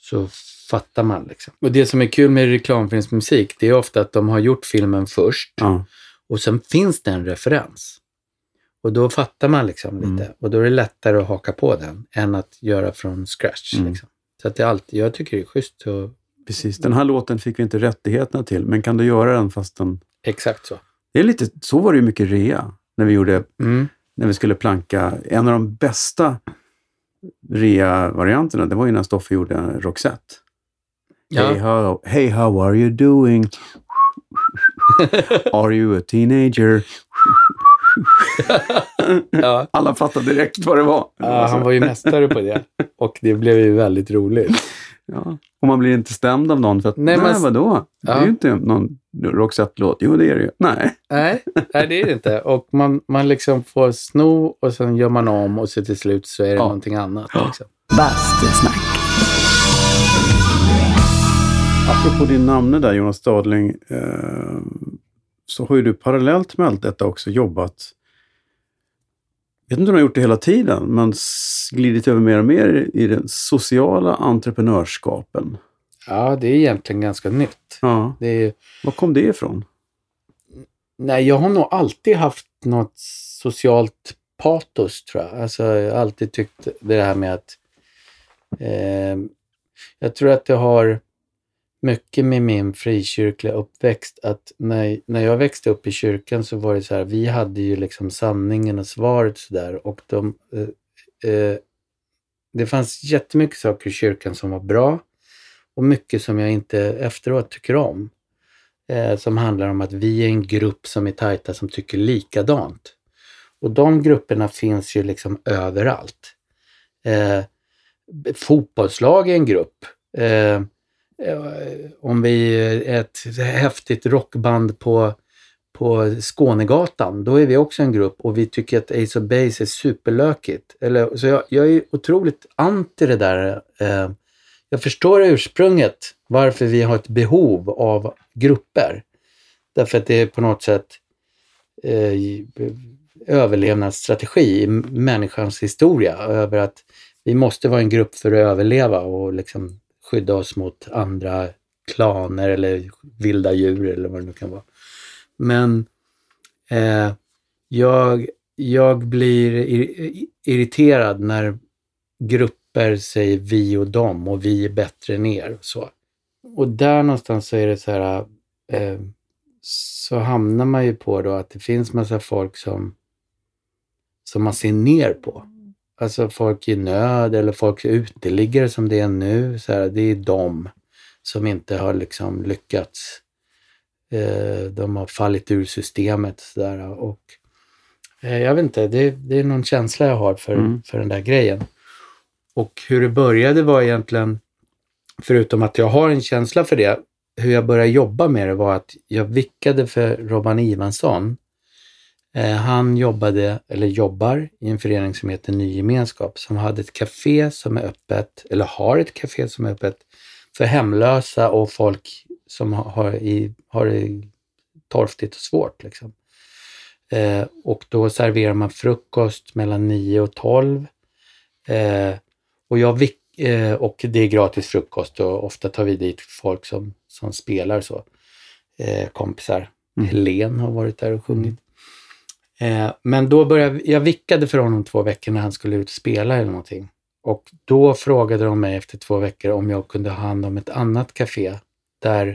så fattar man. Liksom. Och det som är kul med reklamfilmsmusik, det är ofta att de har gjort filmen först Ja. och sen finns det en referens. Och då fattar man liksom lite. Mm. Och då är det lättare att haka på den än att göra från scratch. Mm. Liksom. Så att det är alltid, jag tycker det är schysst. Och, Precis. Den här låten fick vi inte rättigheterna till, men kan du göra den fast den... exakt så. Det är lite, så var det ju mycket rea när vi gjorde, Mm. när vi skulle planka. En av de bästa rea-varianterna, det var ju när Stoffe gjorde Roxette. Ja. Hey, how, hey, how are you doing? [laughs] are you a teenager? Ja. Alla fattade direkt vad det var. Ja, han var ju mästare på det. Och det blev ju väldigt roligt. Ja. Och man blir inte stämd av någon för att, Nej, nej, men- vadå? Det är Ja. ju inte någon Roxette-låt. Jo, det är det ju. Nej. Nej, nej det är det inte. Och man, man liksom får sno och sen gör man om och så till slut så är det Ja. någonting annat. Liksom. Bastusnack. Apropå din namne där, Jonas Stadling, eh, så har ju du parallellt med allt detta också jobbat vet inte om du har gjort det hela tiden, men glidit över mer och mer i den sociala entreprenörskapen. Ja, det är egentligen ganska nytt. Ja. Är, Var kom det ifrån? nej, jag har nog alltid haft något socialt patos, tror jag. Alltså, jag har alltid tyckt det här med att... Eh, jag tror att det har mycket med min frikyrkliga uppväxt att när, när jag växte upp i kyrkan så var det så här, vi hade ju liksom sanningen och svaret sådär och de... Eh, eh, det fanns jättemycket saker i kyrkan som var bra och mycket som jag inte efteråt tycker om eh, som handlar om att vi är en grupp som är tajta som tycker likadant. Och de grupperna finns ju liksom överallt. Eh, fotbollslag är en grupp. Eh, Eh, om vi är ett häftigt rockband på, på Skånegatan, då är vi också en grupp och vi tycker att Ace of Base är superlökigt. Eller, så jag, jag är otroligt anti det där. Eh, jag förstår ursprunget varför vi har ett behov av grupper. Därför att det är på något sätt eh, överlevnadsstrategi i människans historia. Över att vi måste vara en grupp för att överleva och liksom skydda oss mot andra klaner eller vilda djur eller vad det nu kan vara. Men eh, jag, jag blir ir- irriterad när grupper säger vi och dem och vi är bättre än er. Och, så. och där någonstans så är det så här, eh, så hamnar man ju på då att det finns massa folk som, som man ser ner på. Alltså folk i nöd eller folk uteliggare som det är nu. Så här, det är de som inte har liksom lyckats. Eh, de har fallit ur systemet. Så där, och, eh, jag vet inte, det, det är någon känsla jag har för, Mm. för den där grejen. Och hur det började var egentligen, förutom att jag har en känsla för det, hur jag började jobba med det var att jag vickade för Robban Ivansson. Eh, han jobbade, eller jobbar, i en förening som heter Ny Gemenskap som hade ett café som är öppet, eller har ett café som är öppet för hemlösa och folk som har, i, har det torftigt och svårt. Liksom. Eh, och då serverar man frukost mellan 9 och 12. Eh, och, jag eh, och det är gratis frukost och ofta tar vi dit folk som, som spelar så. Eh, kompisar. Mm. Helen har varit där och sjungit. Eh, men då började, jag vickade för honom två veckor när han skulle ut och spela eller någonting. Och då frågade de mig efter två veckor om jag kunde ha hand om ett annat café där,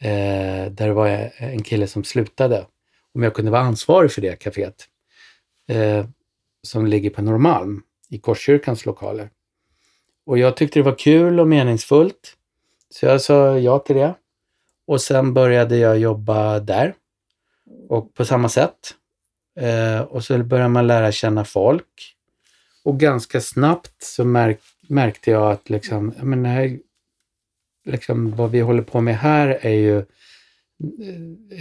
eh, där det var en kille som slutade. Om jag kunde vara ansvarig för det caféet. Eh, som ligger på Norrmalm i Korskyrkans lokaler. Och jag tyckte det var kul och meningsfullt. Så jag sa ja till det. Och sen började jag jobba där. Och på samma sätt. Eh, och så började man lära känna folk. Och ganska snabbt så märk, märkte jag att liksom, jag menar, här, liksom, vad vi håller på med här är ju eh,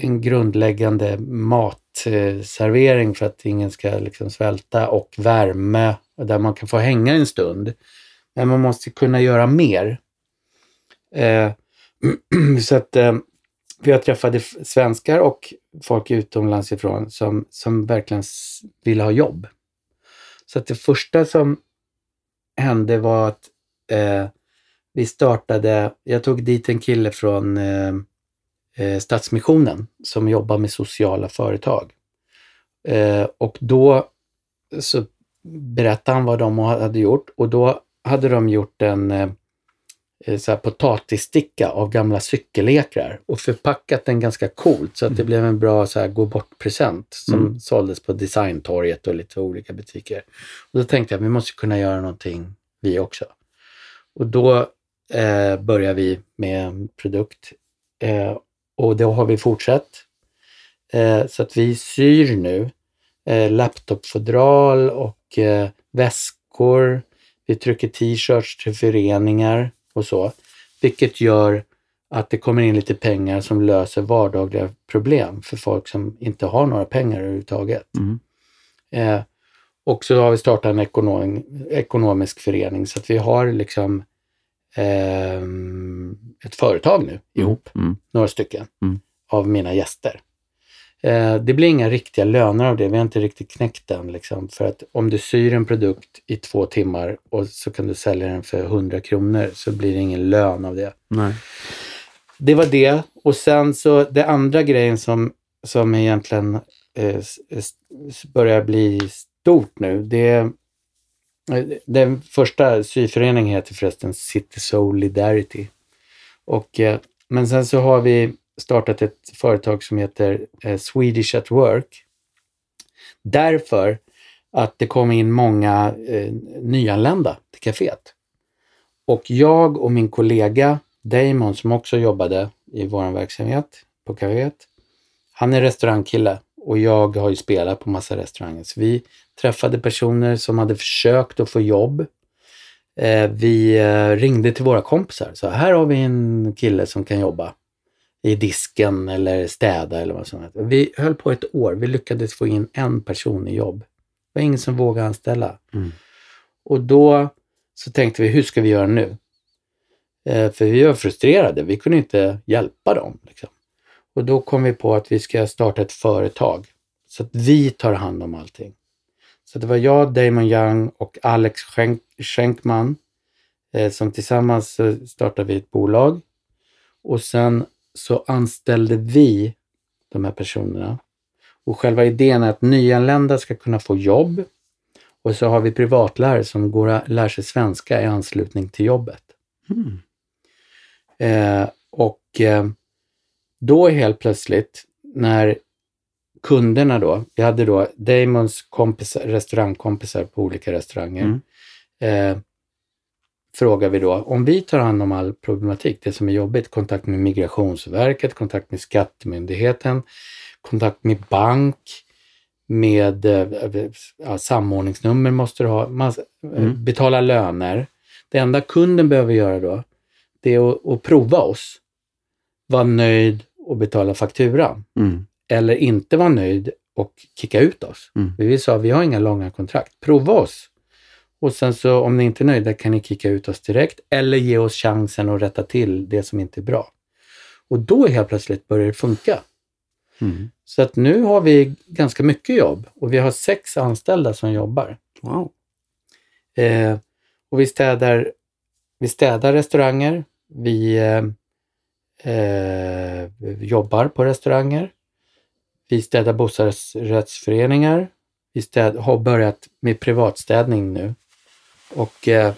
en grundläggande matservering för att ingen ska liksom svälta och värme där man kan få hänga en stund. Men man måste kunna göra mer. Eh, [clears throat] så att eh, för jag träffade svenskar och folk utomlands ifrån som, som verkligen ville ha jobb. Så att det första som hände var att eh, vi startade, jag tog dit en kille från eh, eh Stadsmissionen som jobbar med sociala företag. Eh, och då så berättade han vad de hade gjort och då hade de gjort en eh, så här potatissticka av gamla cykellekrar och förpackat den ganska coolt så att det blev en bra så här gå bort-present som Mm. såldes på Designtorget och lite olika butiker. Och då tänkte jag vi måste kunna göra någonting vi också. Och då eh, börjar vi med en produkt eh, och då har vi fortsatt. Eh, så att vi syr nu eh, laptopfodral och eh, väskor. Vi trycker t-shirts till föreningar och så. Vilket gör att det kommer in lite pengar som löser vardagliga problem för folk som inte har några pengar överhuvudtaget. Mm. Eh, och så har vi startat en ekonom, ekonomisk förening så att vi har liksom ehm, ett företag nu ihop, Mm. några stycken, Mm. av mina gäster. Eh, det blir inga riktiga löner av det, vi har inte riktigt knäckt den. Liksom, för att om du syr en produkt i två timmar och så kan du sälja den för 100 kronor så blir det ingen lön av det. Nej. Det var det. Och sen så det andra grejen som, som egentligen eh, börjar bli stort nu. Det eh, den första syföreningen heter förresten City Solidarity. Och, eh, men sen så har vi startat ett företag som heter eh, Swedish at Work. Därför att det kom in många eh, nyanlända till kaféet. Och jag och min kollega Damon som också jobbade i vår verksamhet på kaféet. Han är restaurangkille och jag har ju spelat på massa restauranger. Så vi träffade personer som hade försökt att få jobb. Eh, vi eh, ringde till våra kompisar. Så här har vi en kille som kan jobba i disken eller städa eller vad som helst. Vi höll på ett år. Vi lyckades få in en person i jobb. Det var ingen som vågade anställa. Mm. Och då så tänkte vi, hur ska vi göra nu? Eh, för vi var frustrerade, vi kunde inte hjälpa dem. Liksom. Och då kom vi på att vi ska starta ett företag. Så att vi tar hand om allting. Så det var jag, Damon Young och Alex Schenk Schenkman eh, som tillsammans startade vi ett bolag. Och sen så anställde vi de här personerna. Och själva idén är att nyanlända ska kunna få jobb. Och så har vi privatlärare som går och lär sig svenska i anslutning till jobbet. Mm. Eh, och eh, då helt plötsligt när kunderna då, vi hade då Damons kompisar, restaurangkompisar på olika restauranger, Mm. eh, frågar vi då, om vi tar hand om all problematik, det som är jobbigt, kontakt med Migrationsverket, kontakt med Skattemyndigheten, kontakt med bank, med eh, ja, samordningsnummer måste du ha, massa, eh, Mm. betala löner. Det enda kunden behöver göra då, det är att, att prova oss, vara nöjd och betala fakturan. Mm. Eller inte vara nöjd och kicka ut oss. Mm. Vi sa, vi har inga långa kontrakt, prova oss. Och sen så om ni inte är nöjda kan ni kicka ut oss direkt eller ge oss chansen att rätta till det som inte är bra. Och då helt plötsligt börjar det funka. Mm. Så att nu har vi ganska mycket jobb och vi har sex anställda som jobbar. Wow. Eh, och vi städar, vi städar restauranger, vi eh, eh, jobbar på restauranger, vi städar bostadsrättsföreningar, vi städ, har börjat med privatstädning nu och eh,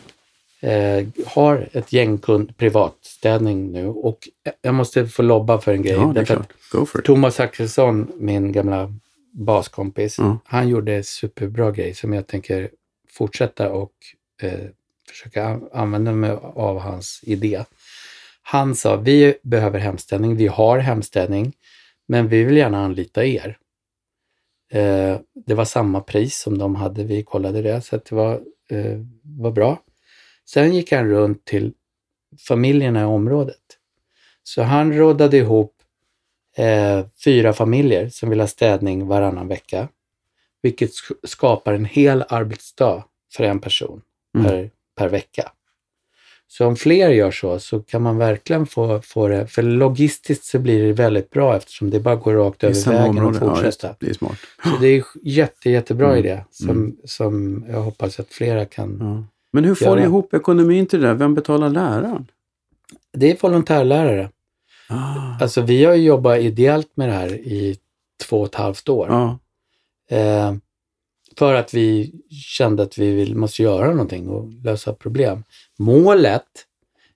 eh, har ett gäng kund, privatstädning nu och jag måste få lobba för en grej. Ja, därför. Go for it. Thomas Axelsson, min gamla baskompis, Ja. han gjorde en superbra grej som jag tänker fortsätta och eh, försöka an- använda mig av hans idé. Han sa, vi behöver hemstädning, vi har hemstädning, men vi vill gärna anlita er. Eh, det var samma pris som de hade, vi kollade det, så det var, eh, var bra. Sen gick han runt till familjerna i området. Så han rådade ihop eh, fyra familjer som vill ha städning varannan vecka. Vilket sk- skapar en hel arbetsdag för en person Mm. per, per vecka. Så om fler gör så, så kan man verkligen få, få det, för logistiskt så blir det väldigt bra eftersom det bara går rakt över vägen och område. Ja, fortsätta. just, det är smart. Så det är jätte, jättebra Mm. idé som, Mm. som jag hoppas att flera kan. Ja. Men hur får Göra. ni ihop ekonomin till det där? Vem betalar läraren? Det är volontärlärare. Ah. Alltså vi har ju jobbat ideellt med det här i två och ett halvt år. Ja. Eh, för att vi kände att vi vill, måste göra någonting och lösa problem. Målet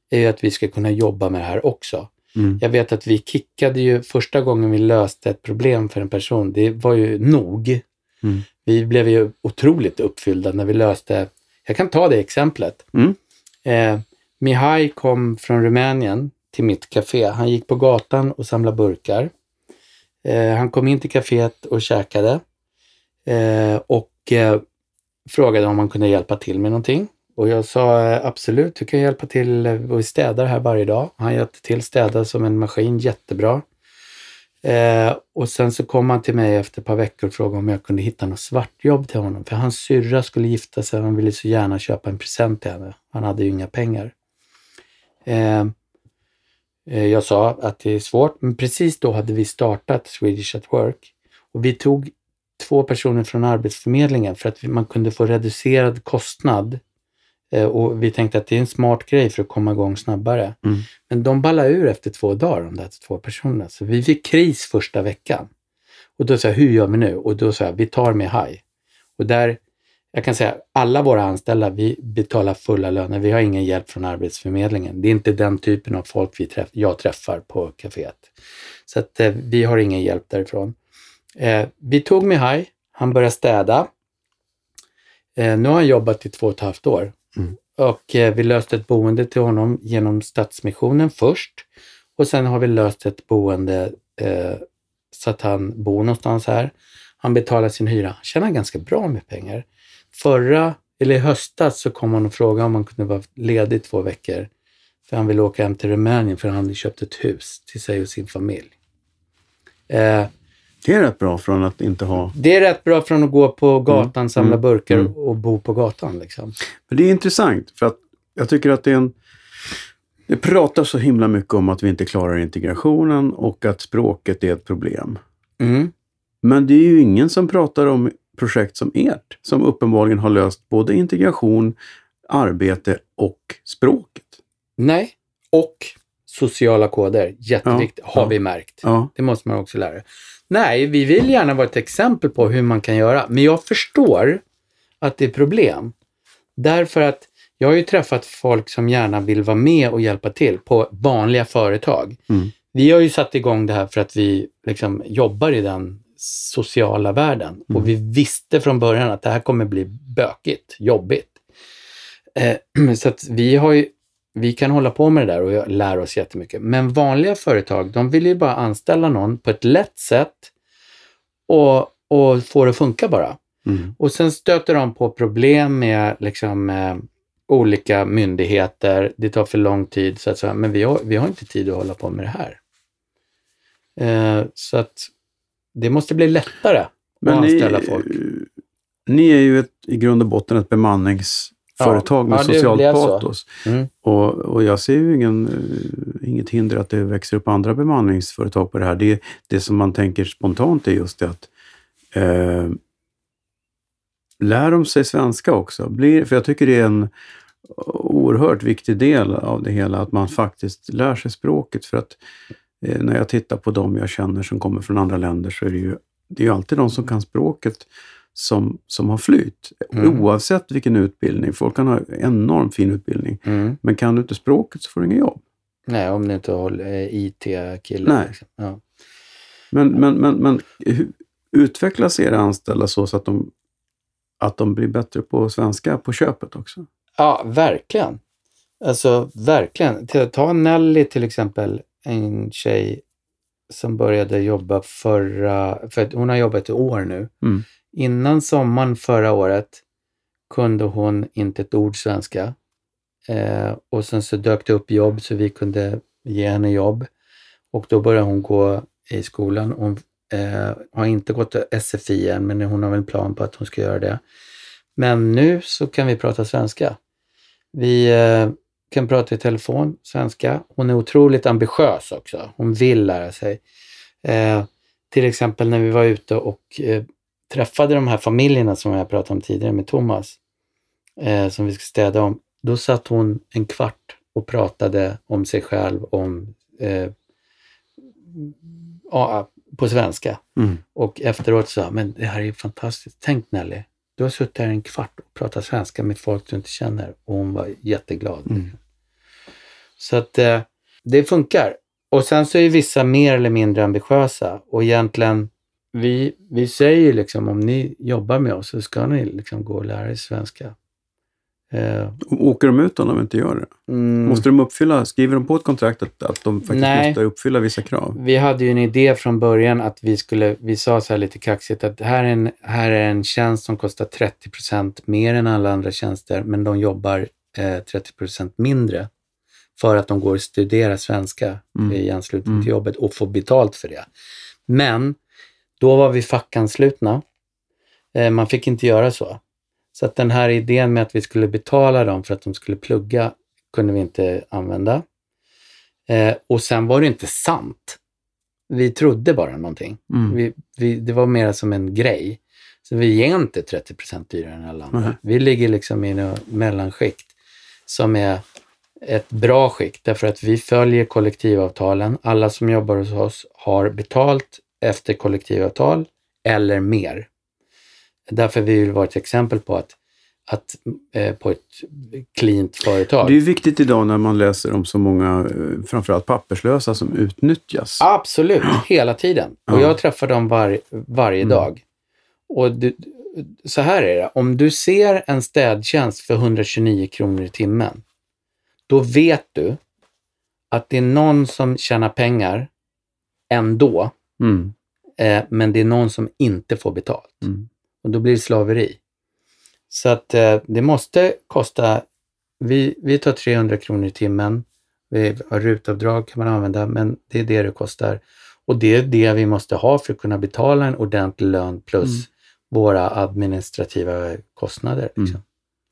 är ju att vi ska kunna jobba med det här också. Mm. Jag vet att vi kickade ju första gången vi löste ett problem för en person. Det var ju nog. Mm. Vi blev ju otroligt uppfyllda när vi löste, jag kan ta det exemplet. Mm. Eh, Mihai kom från Rumänien till mitt café. Han gick på gatan och samlade burkar. Eh, han kom in till kaféet och käkade eh, och eh, frågade om han kunde hjälpa till med någonting. Och jag sa eh, absolut, du kan hjälpa till. Eh, och Vi städar här varje dag. Han hjälpte till städa som en maskin, jättebra. Eh, och sen så kom han till mig efter ett par veckor och frågade om jag kunde hitta något svartjobb till honom. För hans syrra skulle gifta sig och han ville så gärna köpa en present till henne. Han hade ju inga pengar. Eh, eh, jag sa att det är svårt, men precis då hade vi startat Swedish at Work. Och vi tog två personer från Arbetsförmedlingen för att man kunde få reducerad kostnad. Eh, och vi tänkte att det är en smart grej för att komma igång snabbare. Mm. Men de ballade ur efter två dagar, de där två personerna. Så vi fick kris första veckan. Och då sa jag, hur gör vi nu? Och då sa jag, vi tar med haj. Och där, jag kan säga, alla våra anställda, vi betalar fulla löner. Vi har ingen hjälp från Arbetsförmedlingen. Det är inte den typen av folk vi träff, jag träffar på kaféet. Så att eh, vi har ingen hjälp därifrån. Eh, vi tog med haj, han började städa. Eh, nu har han jobbat i två och ett halvt år. Mm. Och eh, vi löste ett boende till honom genom Stadsmissionen först. Och sen har vi löst ett boende eh, så att han bor någonstans här. Han betalar sin hyra. Han tjänar ganska bra med pengar. Förra, eller i höstas, så kom han och frågade om han kunde vara ledig två veckor. För han ville åka hem till Rumänien för han hade köpt ett hus till sig och sin familj. Det är rätt bra från att inte ha... det är rätt bra från att gå på gatan, Mm, samla mm, burkar mm. och bo på gatan. Liksom. Men det är intressant för att jag tycker att det är en... Det pratas så himla mycket om att vi inte klarar integrationen och att språket är ett problem. Mm. Men det är ju ingen som pratar om projekt som ert, som uppenbarligen har löst både integration, arbete och språket. Nej, och sociala koder. Jätteviktigt, Ja, har ja. vi märkt. Ja, Det måste man också lära. Nej, vi vill gärna vara ett exempel på hur man kan göra. Men jag förstår att det är problem. Därför att jag har ju träffat folk som gärna vill vara med och hjälpa till på vanliga företag. Mm. Vi har ju satt igång det här för att vi liksom jobbar i den sociala världen. Mm. Och vi visste från början att det här kommer bli bökigt, jobbigt. Eh, [clears throat] så att vi har ju vi kan hålla på med det där och lära oss jättemycket. Men vanliga företag, de vill ju bara anställa någon på ett lätt sätt och, och få det att funka bara. mm. Och sen stöter de på problem med liksom, eh, olika myndigheter. Det tar för lång tid, så att säga. men vi har, vi har inte tid att hålla på med det här. Eh, så att det måste bli lättare att Men anställa ni, folk. ni är ju ett, i grund och botten ett bemanningsföretag Ja, med ja, socialt patos. Mm. Och, och jag ser ju ingen, eh, inget hinder att det växer upp andra bemanningsföretag på det här. Det, det som man tänker spontant är just det att eh, lär de sig svenska också? Blir, för jag tycker det är en oerhört viktig del av det hela, att man faktiskt lär sig språket. För att eh, när jag tittar på dem jag känner som kommer från andra länder så är det ju, det är ju alltid de som kan språket som, som har flytt. Mm. Oavsett vilken utbildning. Folk kan ha enormt fin utbildning. Mm. Men kan du inte språket så får du inget jobb. Nej, om ni inte håller eh, IT-kille. Nej. Liksom. Ja. Men, men, men, men utvecklas era anställda så, så att, de, att de blir bättre på svenska på köpet också? Ja, verkligen. Alltså verkligen. Ta Nelly till exempel, en tjej som började jobba förra, för hon har jobbat ett år nu. Mm. Innan sommaren förra året kunde hon inte ett ord svenska. Eh, och sen så dök det upp jobb så vi kunde ge henne jobb. Och då började hon gå i skolan. Hon eh, har inte gått SFI än, men hon har väl en plan på att hon ska göra det. Men nu så kan vi prata svenska. Vi eh, kan prata i telefon, svenska. Hon är otroligt ambitiös också. Hon vill lära sig. Eh, till exempel när vi var ute och eh, träffade de här familjerna som jag pratade om tidigare med Thomas, eh, som vi ska städa om. Då satt hon en kvart och pratade om sig själv, om eh, ja, på svenska. Mm. Och efteråt sa men det här är ju fantastiskt. Tänk Nelly, du har suttit här en kvart och pratat svenska med folk du inte känner. Och hon var jätteglad. Mm. Så att eh, det funkar. Och sen så är vissa mer eller mindre ambitiösa. Och egentligen, vi, vi säger liksom om ni jobbar med oss så ska ni liksom gå och lära er svenska. Eh, Åker de ut om de inte gör det? mm. Måste de uppfylla, skriver de på ett kontrakt att, att de faktiskt Nej. måste uppfylla vissa krav? Vi hade ju en idé från början att vi skulle, vi sa så här lite kaxigt att här är en, här är en tjänst som kostar 30% mer än alla andra tjänster, men de jobbar eh, 30% mindre för att de går och studerar svenska Mm. i anslutning Mm. till jobbet och får betalt för det. Men då var vi fackanslutna. Eh, man fick inte göra så. Så att den här idén med att vi skulle betala dem för att de skulle plugga kunde vi inte använda. Eh, och sen var det inte sant. Vi trodde bara någonting. Mm. Vi, vi, det var mer som en grej. Så vi är inte 30 dyrare än alla andra. Nej. Vi ligger liksom i något mellanskikt som är ett bra skikt därför att vi följer kollektivavtalen. Alla som jobbar hos oss har betalt efter kollektivavtal eller mer. Därför vill vi vara ett exempel på att, att eh, på ett cleant företag. Det är viktigt idag när man läser om så många, eh, framförallt papperslösa, som utnyttjas. Absolut, [gasps] hela tiden. Och Ja. jag träffar dem var, varje Mm. dag. Och du, så här är det, om du ser en städtjänst för 129 kronor i timmen, då vet du att det är någon som tjänar pengar ändå, Mm. eh, men det är någon som inte får betalt. Mm. Och då blir det slaveri. Så att eh, det måste kosta, vi, vi tar 300 kronor i timmen. Vi har rutavdrag kan man använda, men det är det det kostar. Och det är det vi måste ha för att kunna betala en ordentlig lön plus Mm. våra administrativa kostnader. Liksom.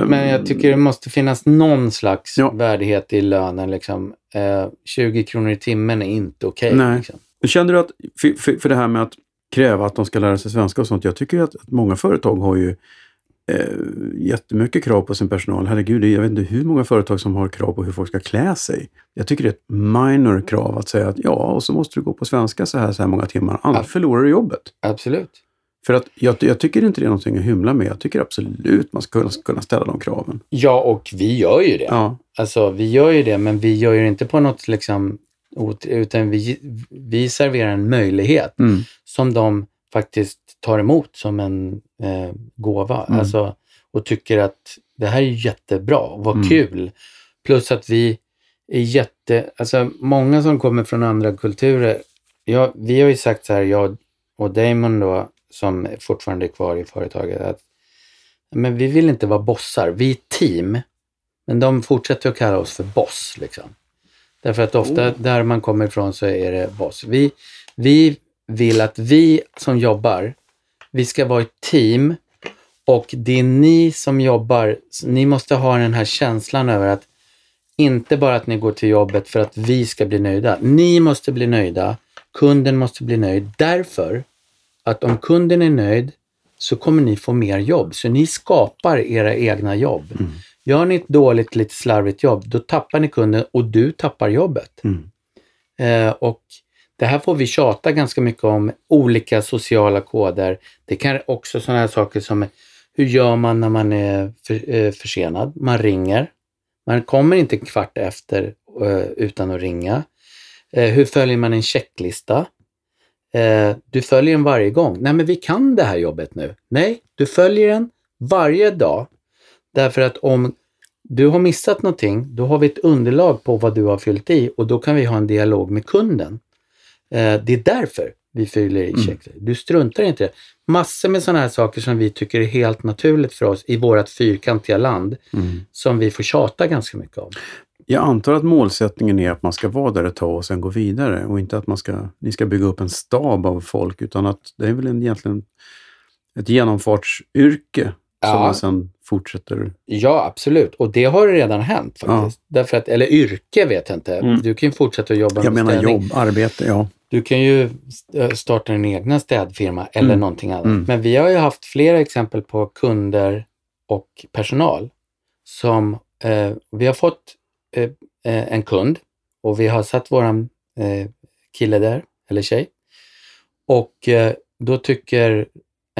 Mm. Men jag tycker det måste finnas någon slags Ja. värdighet i lönen. Liksom. Eh, 20 kronor i timmen är inte okej. Nej. liksom. Kände du att, för, för, för det här med att kräva att de ska lära sig svenska och sånt, jag tycker att, att många företag har ju eh, jättemycket krav på sin personal. Herregud, jag vet inte hur många företag som har krav på hur folk ska klä sig. Jag tycker det är ett minor krav att säga att ja, och så måste du gå på svenska så här, så här många timmar, annars förlorar du jobbet. Absolut. För att jag, jag tycker inte det är någonting att hymla med. Jag tycker absolut man ska kunna, kunna ställa de kraven. Ja, och vi gör ju det. Ja. Alltså vi gör ju det, men vi gör ju det inte på något liksom, utan vi, vi serverar en möjlighet Mm. som de faktiskt tar emot som en eh, gåva. Mm. Alltså, och tycker att det här är jättebra, vad Mm. kul. Plus att vi är jätte, alltså många som kommer från andra kulturer, ja, vi har ju sagt så här, jag och Damon då, som fortfarande är kvar i företaget, att men vi vill inte vara bossar, vi är team. Men de fortsätter att kalla oss för boss. Liksom. Därför att ofta Oh. där man kommer ifrån så är det boss. Vi, vi vill att vi som jobbar, vi ska vara ett team och det är ni som jobbar, ni måste ha den här känslan över att inte bara att ni går till jobbet för att vi ska bli nöjda. Ni måste bli nöjda, kunden måste bli nöjd därför att om kunden är nöjd så kommer ni få mer jobb. Så ni skapar era egna jobb. Mm. Gör ni ett dåligt, lite slarvigt jobb, då tappar ni kunden och du tappar jobbet. Mm. Eh, och det här får vi tjata ganska mycket om, olika sociala koder. Det kan också sådana här saker som hur gör man när man är för, eh, försenad? Man ringer. Man kommer inte en kvart efter eh, utan att ringa. Eh, hur följer man en checklista? Eh, du följer den varje gång. Nej, men vi kan det här jobbet nu. Nej, du följer den varje dag. Därför att om du har missat någonting, då har vi ett underlag på vad du har fyllt i och då kan vi ha en dialog med kunden. Eh, det är därför vi fyller i Mm. Du struntar inte i det. Massor med sådana här saker som vi tycker är helt naturligt för oss i vårt fyrkantiga land, Mm. som vi får tjata ganska mycket om. Jag antar att målsättningen är att man ska vara där ett tag och sen gå vidare och inte att man ska, ni ska bygga upp en stab av folk utan att det är väl en, egentligen ett genomfartsyrke som Ja. man sen fortsätter. Ja, absolut. Och det har redan hänt faktiskt. Därför att, eller yrke vet jag inte. Mm. Du kan ju fortsätta att jobba Jag med menar städning. jobb, arbete, ja. Du kan ju eh, starta din egna städfirma eller Mm. någonting annat. Mm. Men vi har ju haft flera exempel på kunder och personal som eh, vi har fått eh, eh, en kund och vi har satt våran eh, kille där, eller tjej. Och eh, då tycker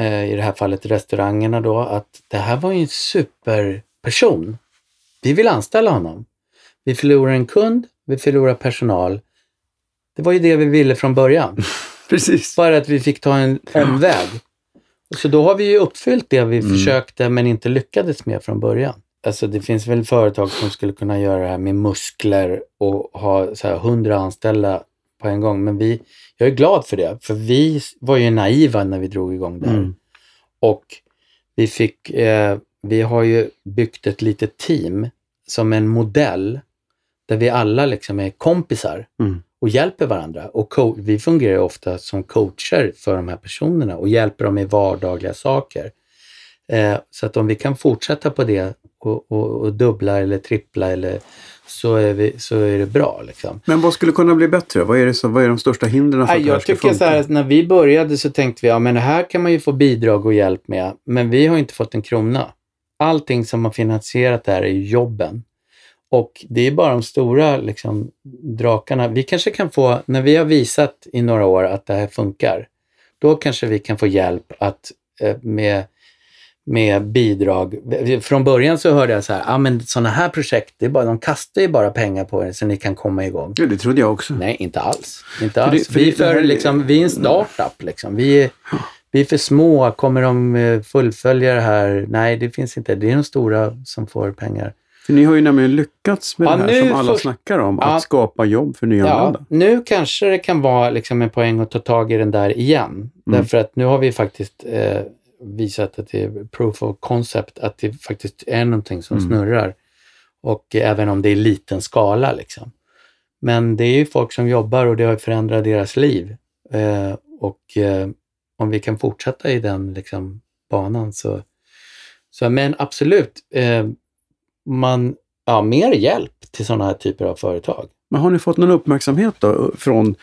i det här fallet restaurangerna då att det här var ju en superperson. Vi vill anställa honom. Vi förlorar en kund, vi förlorar personal. Det var ju det vi ville från början. [laughs] Precis. Bara att vi fick ta en omväg. Så då har vi ju uppfyllt det vi Mm. försökte men inte lyckades med från början. Alltså det finns väl företag som skulle kunna göra det här med muskler och ha så här 100 anställda på en gång. Men vi, jag är glad för det, för vi var ju naiva när vi drog igång det. Mm. Och vi fick, eh, vi har ju byggt ett litet team som en modell där vi alla liksom är kompisar Mm. och hjälper varandra. Och vi fungerar ofta som coacher för de här personerna och hjälper dem med vardagliga saker. Eh, så att om vi kan fortsätta på det och, och, och dubbla eller trippla eller så är, vi, så är det bra. Liksom. Men vad skulle kunna bli bättre? Vad är, det som, vad är de största hindren för att det här jag ska tycker funka? så här, när vi började så tänkte vi, ja men det här kan man ju få bidrag och hjälp med, men vi har inte fått en krona. Allting som har finansierat det här är jobben. Och det är bara de stora liksom, drakarna. Vi kanske kan få, när vi har visat i några år att det här funkar, då kanske vi kan få hjälp att eh, med, med bidrag. Från början så hörde jag så här, ja men sådana här projekt, det är bara, de kastar ju bara pengar på er så ni kan komma igång. Ja, det trodde jag också. Nej, inte alls. Inte För det- alls. för vi, det- är för, det här är- liksom, vi är en startup. Liksom. Vi, vi är för små. Kommer de eh, fullfölja det här? Nej, det finns inte. Det är de stora som får pengar. För ni har ju nämligen lyckats med Ja, det här som alla först- snackar om, Ja. att skapa jobb för Ja, nyanlända. nu kanske det kan vara liksom en poäng att ta tag i den där igen. Därför att nu har vi faktiskt eh, visat att det är proof of concept, att det faktiskt är någonting som Mm. snurrar. Och eh, även om det är liten skala. Liksom. Men det är ju folk som jobbar och det har förändrat deras liv. Eh, och eh, om vi kan fortsätta i den liksom, banan så, så... Men absolut, eh, man, ja, mer hjälp till sådana här typer av företag. Men har ni fått någon uppmärksamhet då från,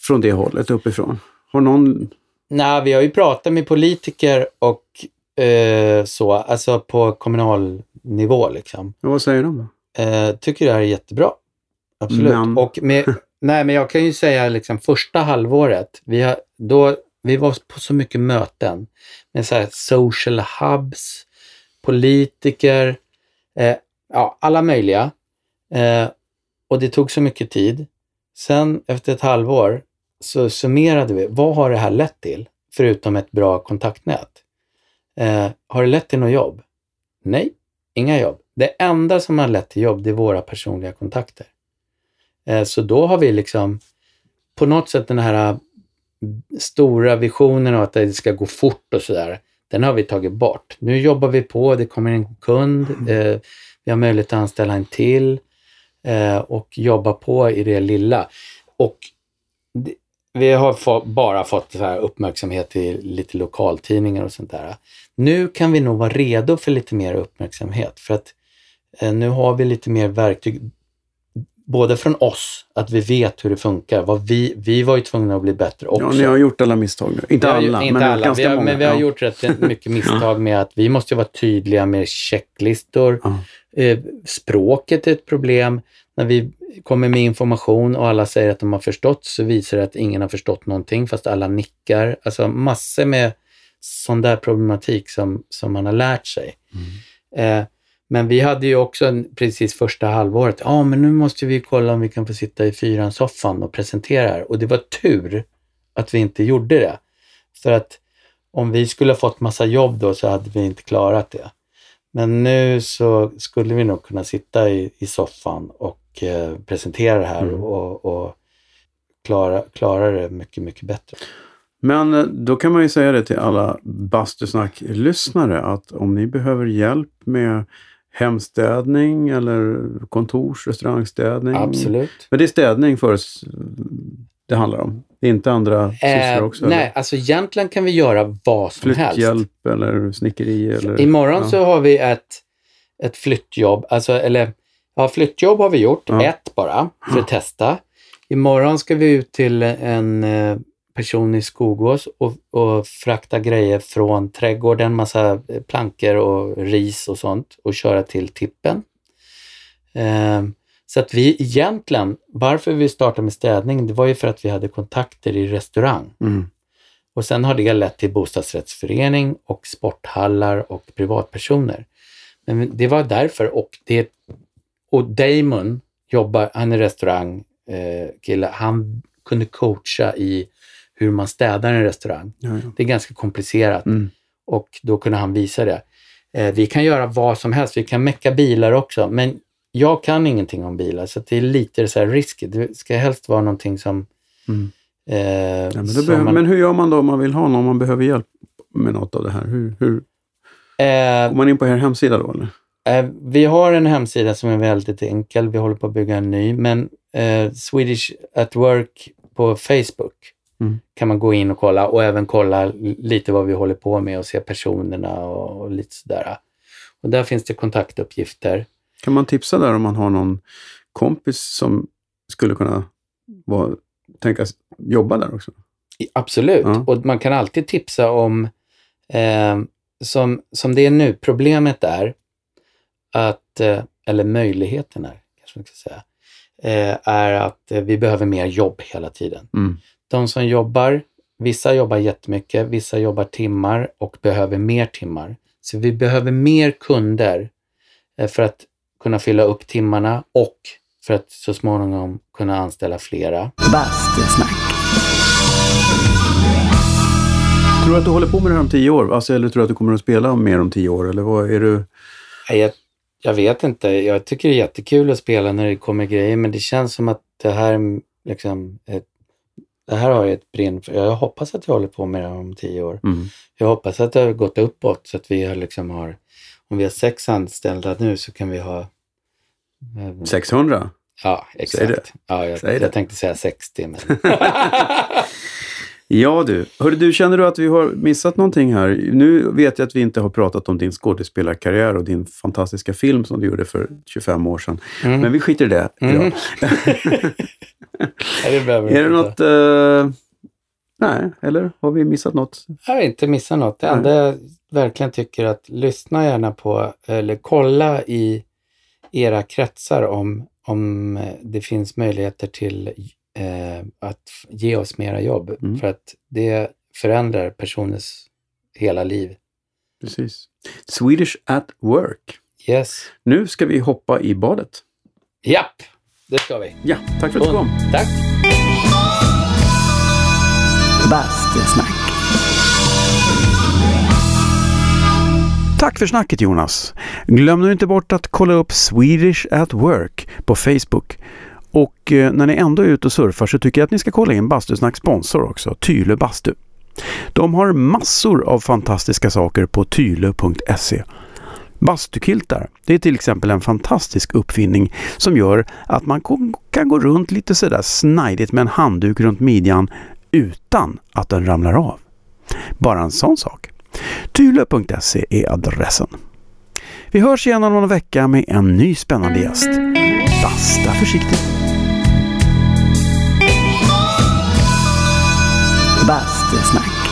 från det hållet uppifrån? Har någon... Nej, vi har ju pratat med politiker och eh, så, alltså på kommunal nivå liksom. Ja, vad säger de då? Eh, tycker det här är jättebra. Absolut. Men- Och med, [laughs] nej, men jag kan ju säga liksom första halvåret, vi, har, då, vi var på så mycket möten med så här social hubs, politiker, eh, ja, alla möjliga. Eh, och det tog så mycket tid. Sen efter ett halvår så summerade vi, vad har det här lett till? Förutom ett bra kontaktnät. Eh, har det lett till något jobb? Nej, inga jobb. Det enda som har lett till jobb, det är våra personliga kontakter. Eh, så då har vi liksom på något sätt den här eh, stora visionen av att det ska gå fort och sådär, den har vi tagit bort. Nu jobbar vi på, det kommer en kund, eh, vi har möjlighet att anställa en till eh, och jobba på i det lilla. Och det, vi har få, bara fått så här uppmärksamhet i lite lokaltidningar och sånt där. Nu kan vi nog vara redo för lite mer uppmärksamhet för att eh, nu har vi lite mer verktyg. Både från oss, att vi vet hur det funkar. Vad vi, vi var ju tvungna att bli bättre också. Ja, ni har gjort alla misstag nu. Inte har ju- alla, inte men alla. ganska vi har, många. Men vi har ja. gjort rätt [laughs] mycket misstag med att vi måste vara tydliga med checklistor. Ja. Eh, språket är ett problem. När vi kommer med information och alla säger att de har förstått så visar det att ingen har förstått någonting fast alla nickar. Alltså massor med sån där problematik som, som man har lärt sig. Mm. Eh, men vi hade ju också precis första halvåret, ja men nu måste vi kolla om vi kan få sitta i fyran soffan och presentera här. Och det var tur att vi inte gjorde det. För att om vi skulle ha fått massa jobb då så hade vi inte klarat det. Men nu så skulle vi nog kunna sitta i, i soffan och eh, presentera det här Mm. och, och klara, klara det mycket, mycket bättre. Men eh, då kan man ju säga det till alla Bastusnack-lyssnare att om ni behöver hjälp med hemstädning eller kontors restaurangstädning? Absolut. Men det är städning för oss det handlar om? Inte andra sysslor också? nej, eller? alltså egentligen kan vi göra vad som helst. Flytthjälp eller snickeri? Eller, Imorgon ja. så har vi ett, ett flyttjobb, alltså, eller ja, flyttjobb har vi gjort, Ja. ett bara, för att testa. Imorgon ska vi ut till en eh, person i Skogås och, och frakta grejer från trädgården, massa eh, plankor och ris och sånt och köra till tippen. Eh, så att vi egentligen, varför vi startade med städning, det var ju för att vi hade kontakter i restaurang. Mm. Och sen har det lett till bostadsrättsförening och sporthallar och privatpersoner. Men det var därför och det och Damon jobbar, han är restaurang eh, han kunde coacha i hur man städar en restaurang. Ja, ja. Det är ganska komplicerat Mm. och då kunde han visa det. Eh, vi kan göra vad som helst, vi kan mecka bilar också, men jag kan ingenting om bilar så det är lite så här risky. Det ska helst vara någonting som... Mm. Eh, Ja, men, som behöver, man- men hur gör man då om man vill ha någon, om man behöver hjälp med något av det här? Hur, hur, eh, går man in på er hemsida då? Eller? Eh, vi har en hemsida som är väldigt enkel. Vi håller på att bygga en ny. Men eh, Swedish at Work på Facebook Mm. kan man gå in och kolla och även kolla lite vad vi håller på med och se personerna och, och lite sådär. Och där finns det kontaktuppgifter. Kan man tipsa där om man har någon kompis som skulle kunna vara, tänkas jobba där också? Absolut. Ja. Och man kan alltid tipsa om, eh, som, som det är nu, problemet är att, eh, eller möjligheten är, kanske man ska säga, eh, är att eh, vi behöver mer jobb hela tiden. Mm. De som jobbar, vissa jobbar jättemycket, vissa jobbar timmar och behöver mer timmar. Så vi behöver mer kunder för att kunna fylla upp timmarna och för att så småningom kunna anställa flera. Bastusnack. Tror du att du håller på med det här om tio år? Alltså, eller tror du att du kommer att spela mer om tio år? Eller vad är du? Nej, Jag, jag vet inte. Jag tycker det är jättekul att spela när det kommer grejer, men det känns som att det här liksom, ett, det här har jag ett brinn för. Jag hoppas att jag håller på med det här om tio år. Mm. Jag hoppas att det har gått uppåt så att vi har liksom har, om vi har sex anställda nu så kan vi ha eh, 600? Ja, Säg det. exakt. Ja, jag, Säg det. jag tänkte säga 60, men [laughs] [laughs] Ja du. Hörru du, känner du att vi har missat någonting här? Nu vet jag att vi inte har pratat om din skådespelarkarriär och din fantastiska film som du gjorde för 25 år sedan. Mm. Men vi skiter i det idag. Mm. [laughs] Nej, det Är det något... eh, nej, eller har vi missat något? Jag har inte missat något. Det enda jag verkligen tycker att lyssna gärna på, eller kolla i era kretsar om, om eh, det finns möjligheter till eh, att ge oss mera jobb. Mm. För att det förändrar personens hela liv. Precis. Swedish at work. Yes. Nu ska vi hoppa i badet. Japp, det ska vi. Ja, tack för att du kom. Tack. Bastusnack. Tack för snacket Jonas. Glöm nu inte bort att kolla upp Swedish at Work på Facebook. Och eh, när ni ändå är ute och surfar så tycker jag att ni ska kolla in Bastusnacks sponsor också, Tylö Bastu. De har massor av fantastiska saker på tylö.se. Bastukiltar, det är till exempel en fantastisk uppfinning som gör att man kan gå runt lite sådär snajdigt med en handduk runt midjan utan att den ramlar av. Bara en sån sak. Tylö.se är adressen. Vi hörs igen om någon vecka med en ny spännande gäst. Basta försiktigt. Bastusnack.